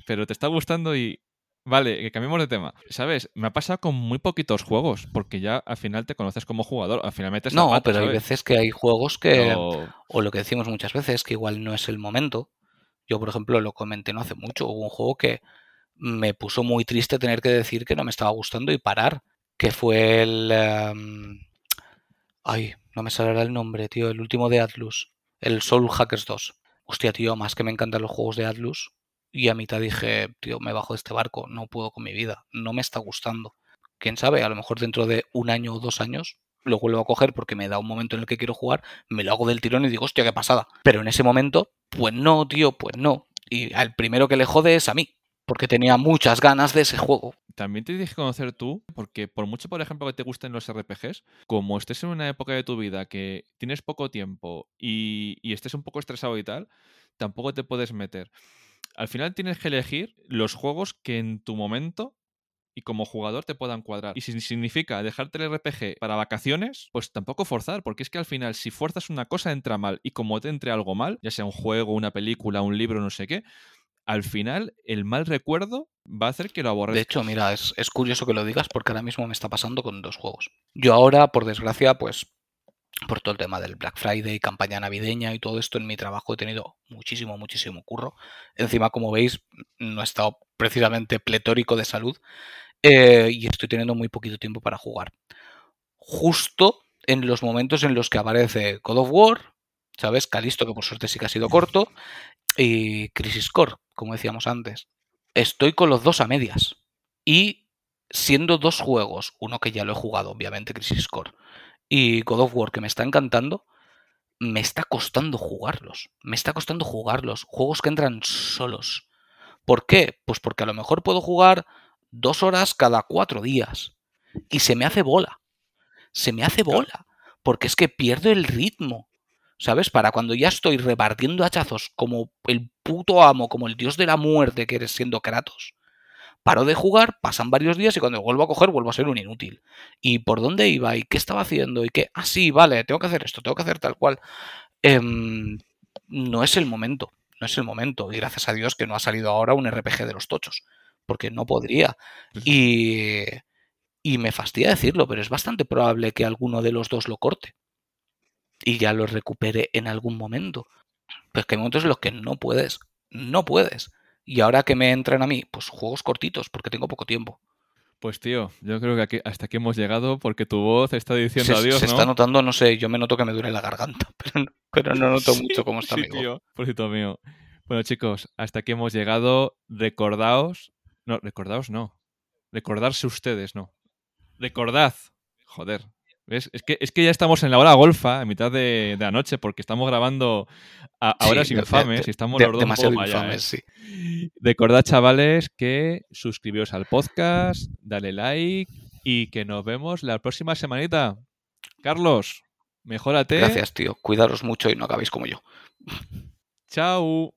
A: pero te está gustando y... Vale, que cambiemos de tema. ¿Sabes? Me ha pasado con muy poquitos juegos, porque ya al final te conoces como jugador. Al final metes
B: No, pero
A: ¿sabes?
B: hay veces que hay juegos que. Pero... O lo que decimos muchas veces, que igual no es el momento. Yo, por ejemplo, lo comenté no hace mucho. Hubo un juego que me puso muy triste tener que decir que no me estaba gustando y parar. Que fue el. Um... Ay, no me saldrá el nombre, tío. El último de Atlus. El Soul Hackers 2. Hostia, tío, más que me encantan los juegos de Atlus, y a mitad dije, tío, me bajo de este barco, no puedo con mi vida, no me está gustando. Quién sabe, a lo mejor dentro de un año o dos años lo vuelvo a coger porque me da un momento en el que quiero jugar, me lo hago del tirón y digo, hostia, qué pasada. Pero en ese momento, pues no, tío, pues no. Y al primero que le jode es a mí, porque tenía muchas ganas de ese juego.
A: También te tienes que conocer tú, porque por mucho, por ejemplo, que te gusten los RPGs, como estés en una época de tu vida que tienes poco tiempo y, y estés un poco estresado y tal, tampoco te puedes meter al final tienes que elegir los juegos que en tu momento y como jugador te puedan cuadrar. Y si significa dejarte el RPG para vacaciones, pues tampoco forzar, porque es que al final si fuerzas una cosa entra mal y como te entre algo mal, ya sea un juego, una película, un libro, no sé qué, al final el mal recuerdo va a hacer que lo aborrezcas.
B: De hecho, mira, es, es curioso que lo digas porque ahora mismo me está pasando con dos juegos. Yo ahora, por desgracia, pues por todo el tema del Black Friday, campaña navideña y todo esto en mi trabajo he tenido muchísimo, muchísimo curro. Encima, como veis, no he estado precisamente pletórico de salud eh, y estoy teniendo muy poquito tiempo para jugar. Justo en los momentos en los que aparece God of War, ¿sabes? Calisto, que por suerte sí que ha sido corto, y Crisis Core, como decíamos antes. Estoy con los dos a medias. Y siendo dos juegos, uno que ya lo he jugado, obviamente, Crisis Core, y God of War, que me está encantando, me está costando jugarlos. Me está costando jugarlos. Juegos que entran solos. ¿Por qué? Pues porque a lo mejor puedo jugar dos horas cada cuatro días. Y se me hace bola. Se me hace bola. Porque es que pierdo el ritmo. ¿Sabes? Para cuando ya estoy repartiendo hachazos como el puto amo, como el dios de la muerte que eres siendo Kratos paro de jugar, pasan varios días y cuando vuelvo a coger vuelvo a ser un inútil. ¿Y por dónde iba? ¿Y qué estaba haciendo? ¿Y qué? Ah, sí, vale, tengo que hacer esto, tengo que hacer tal cual. Eh, no es el momento, no es el momento. Y gracias a Dios que no ha salido ahora un RPG de los tochos, porque no podría. Y, y me fastidia decirlo, pero es bastante probable que alguno de los dos lo corte. Y ya lo recupere en algún momento. Pero es que hay momentos en los que no puedes, no puedes. Y ahora que me entran a mí, pues juegos cortitos, porque tengo poco tiempo.
A: Pues tío, yo creo que aquí, hasta aquí hemos llegado porque tu voz está diciendo
B: se,
A: adiós.
B: Se
A: ¿no?
B: está notando, no sé, yo me noto que me duele la garganta, pero, pero no noto
A: sí,
B: mucho cómo está
A: sí,
B: mi voz.
A: tío, mío. Bueno, chicos, hasta aquí hemos llegado. Recordaos. No, recordaos no. Recordarse ustedes, no. Recordad. Joder. Es, que, es que ya estamos en la hora golfa, en mitad de, de la noche, porque estamos grabando a, a horas infames
B: de-
A: y estamos los dos un
B: demasiado
A: poco para allá,
B: infames,
A: ¿eh?
B: sí.
A: Recordad, chavales, que suscribiros al podcast, dale like y que nos vemos la próxima semanita. Carlos, mejórate.
B: Gracias, tío. Cuidaros mucho y no acabéis como yo.
A: Chao.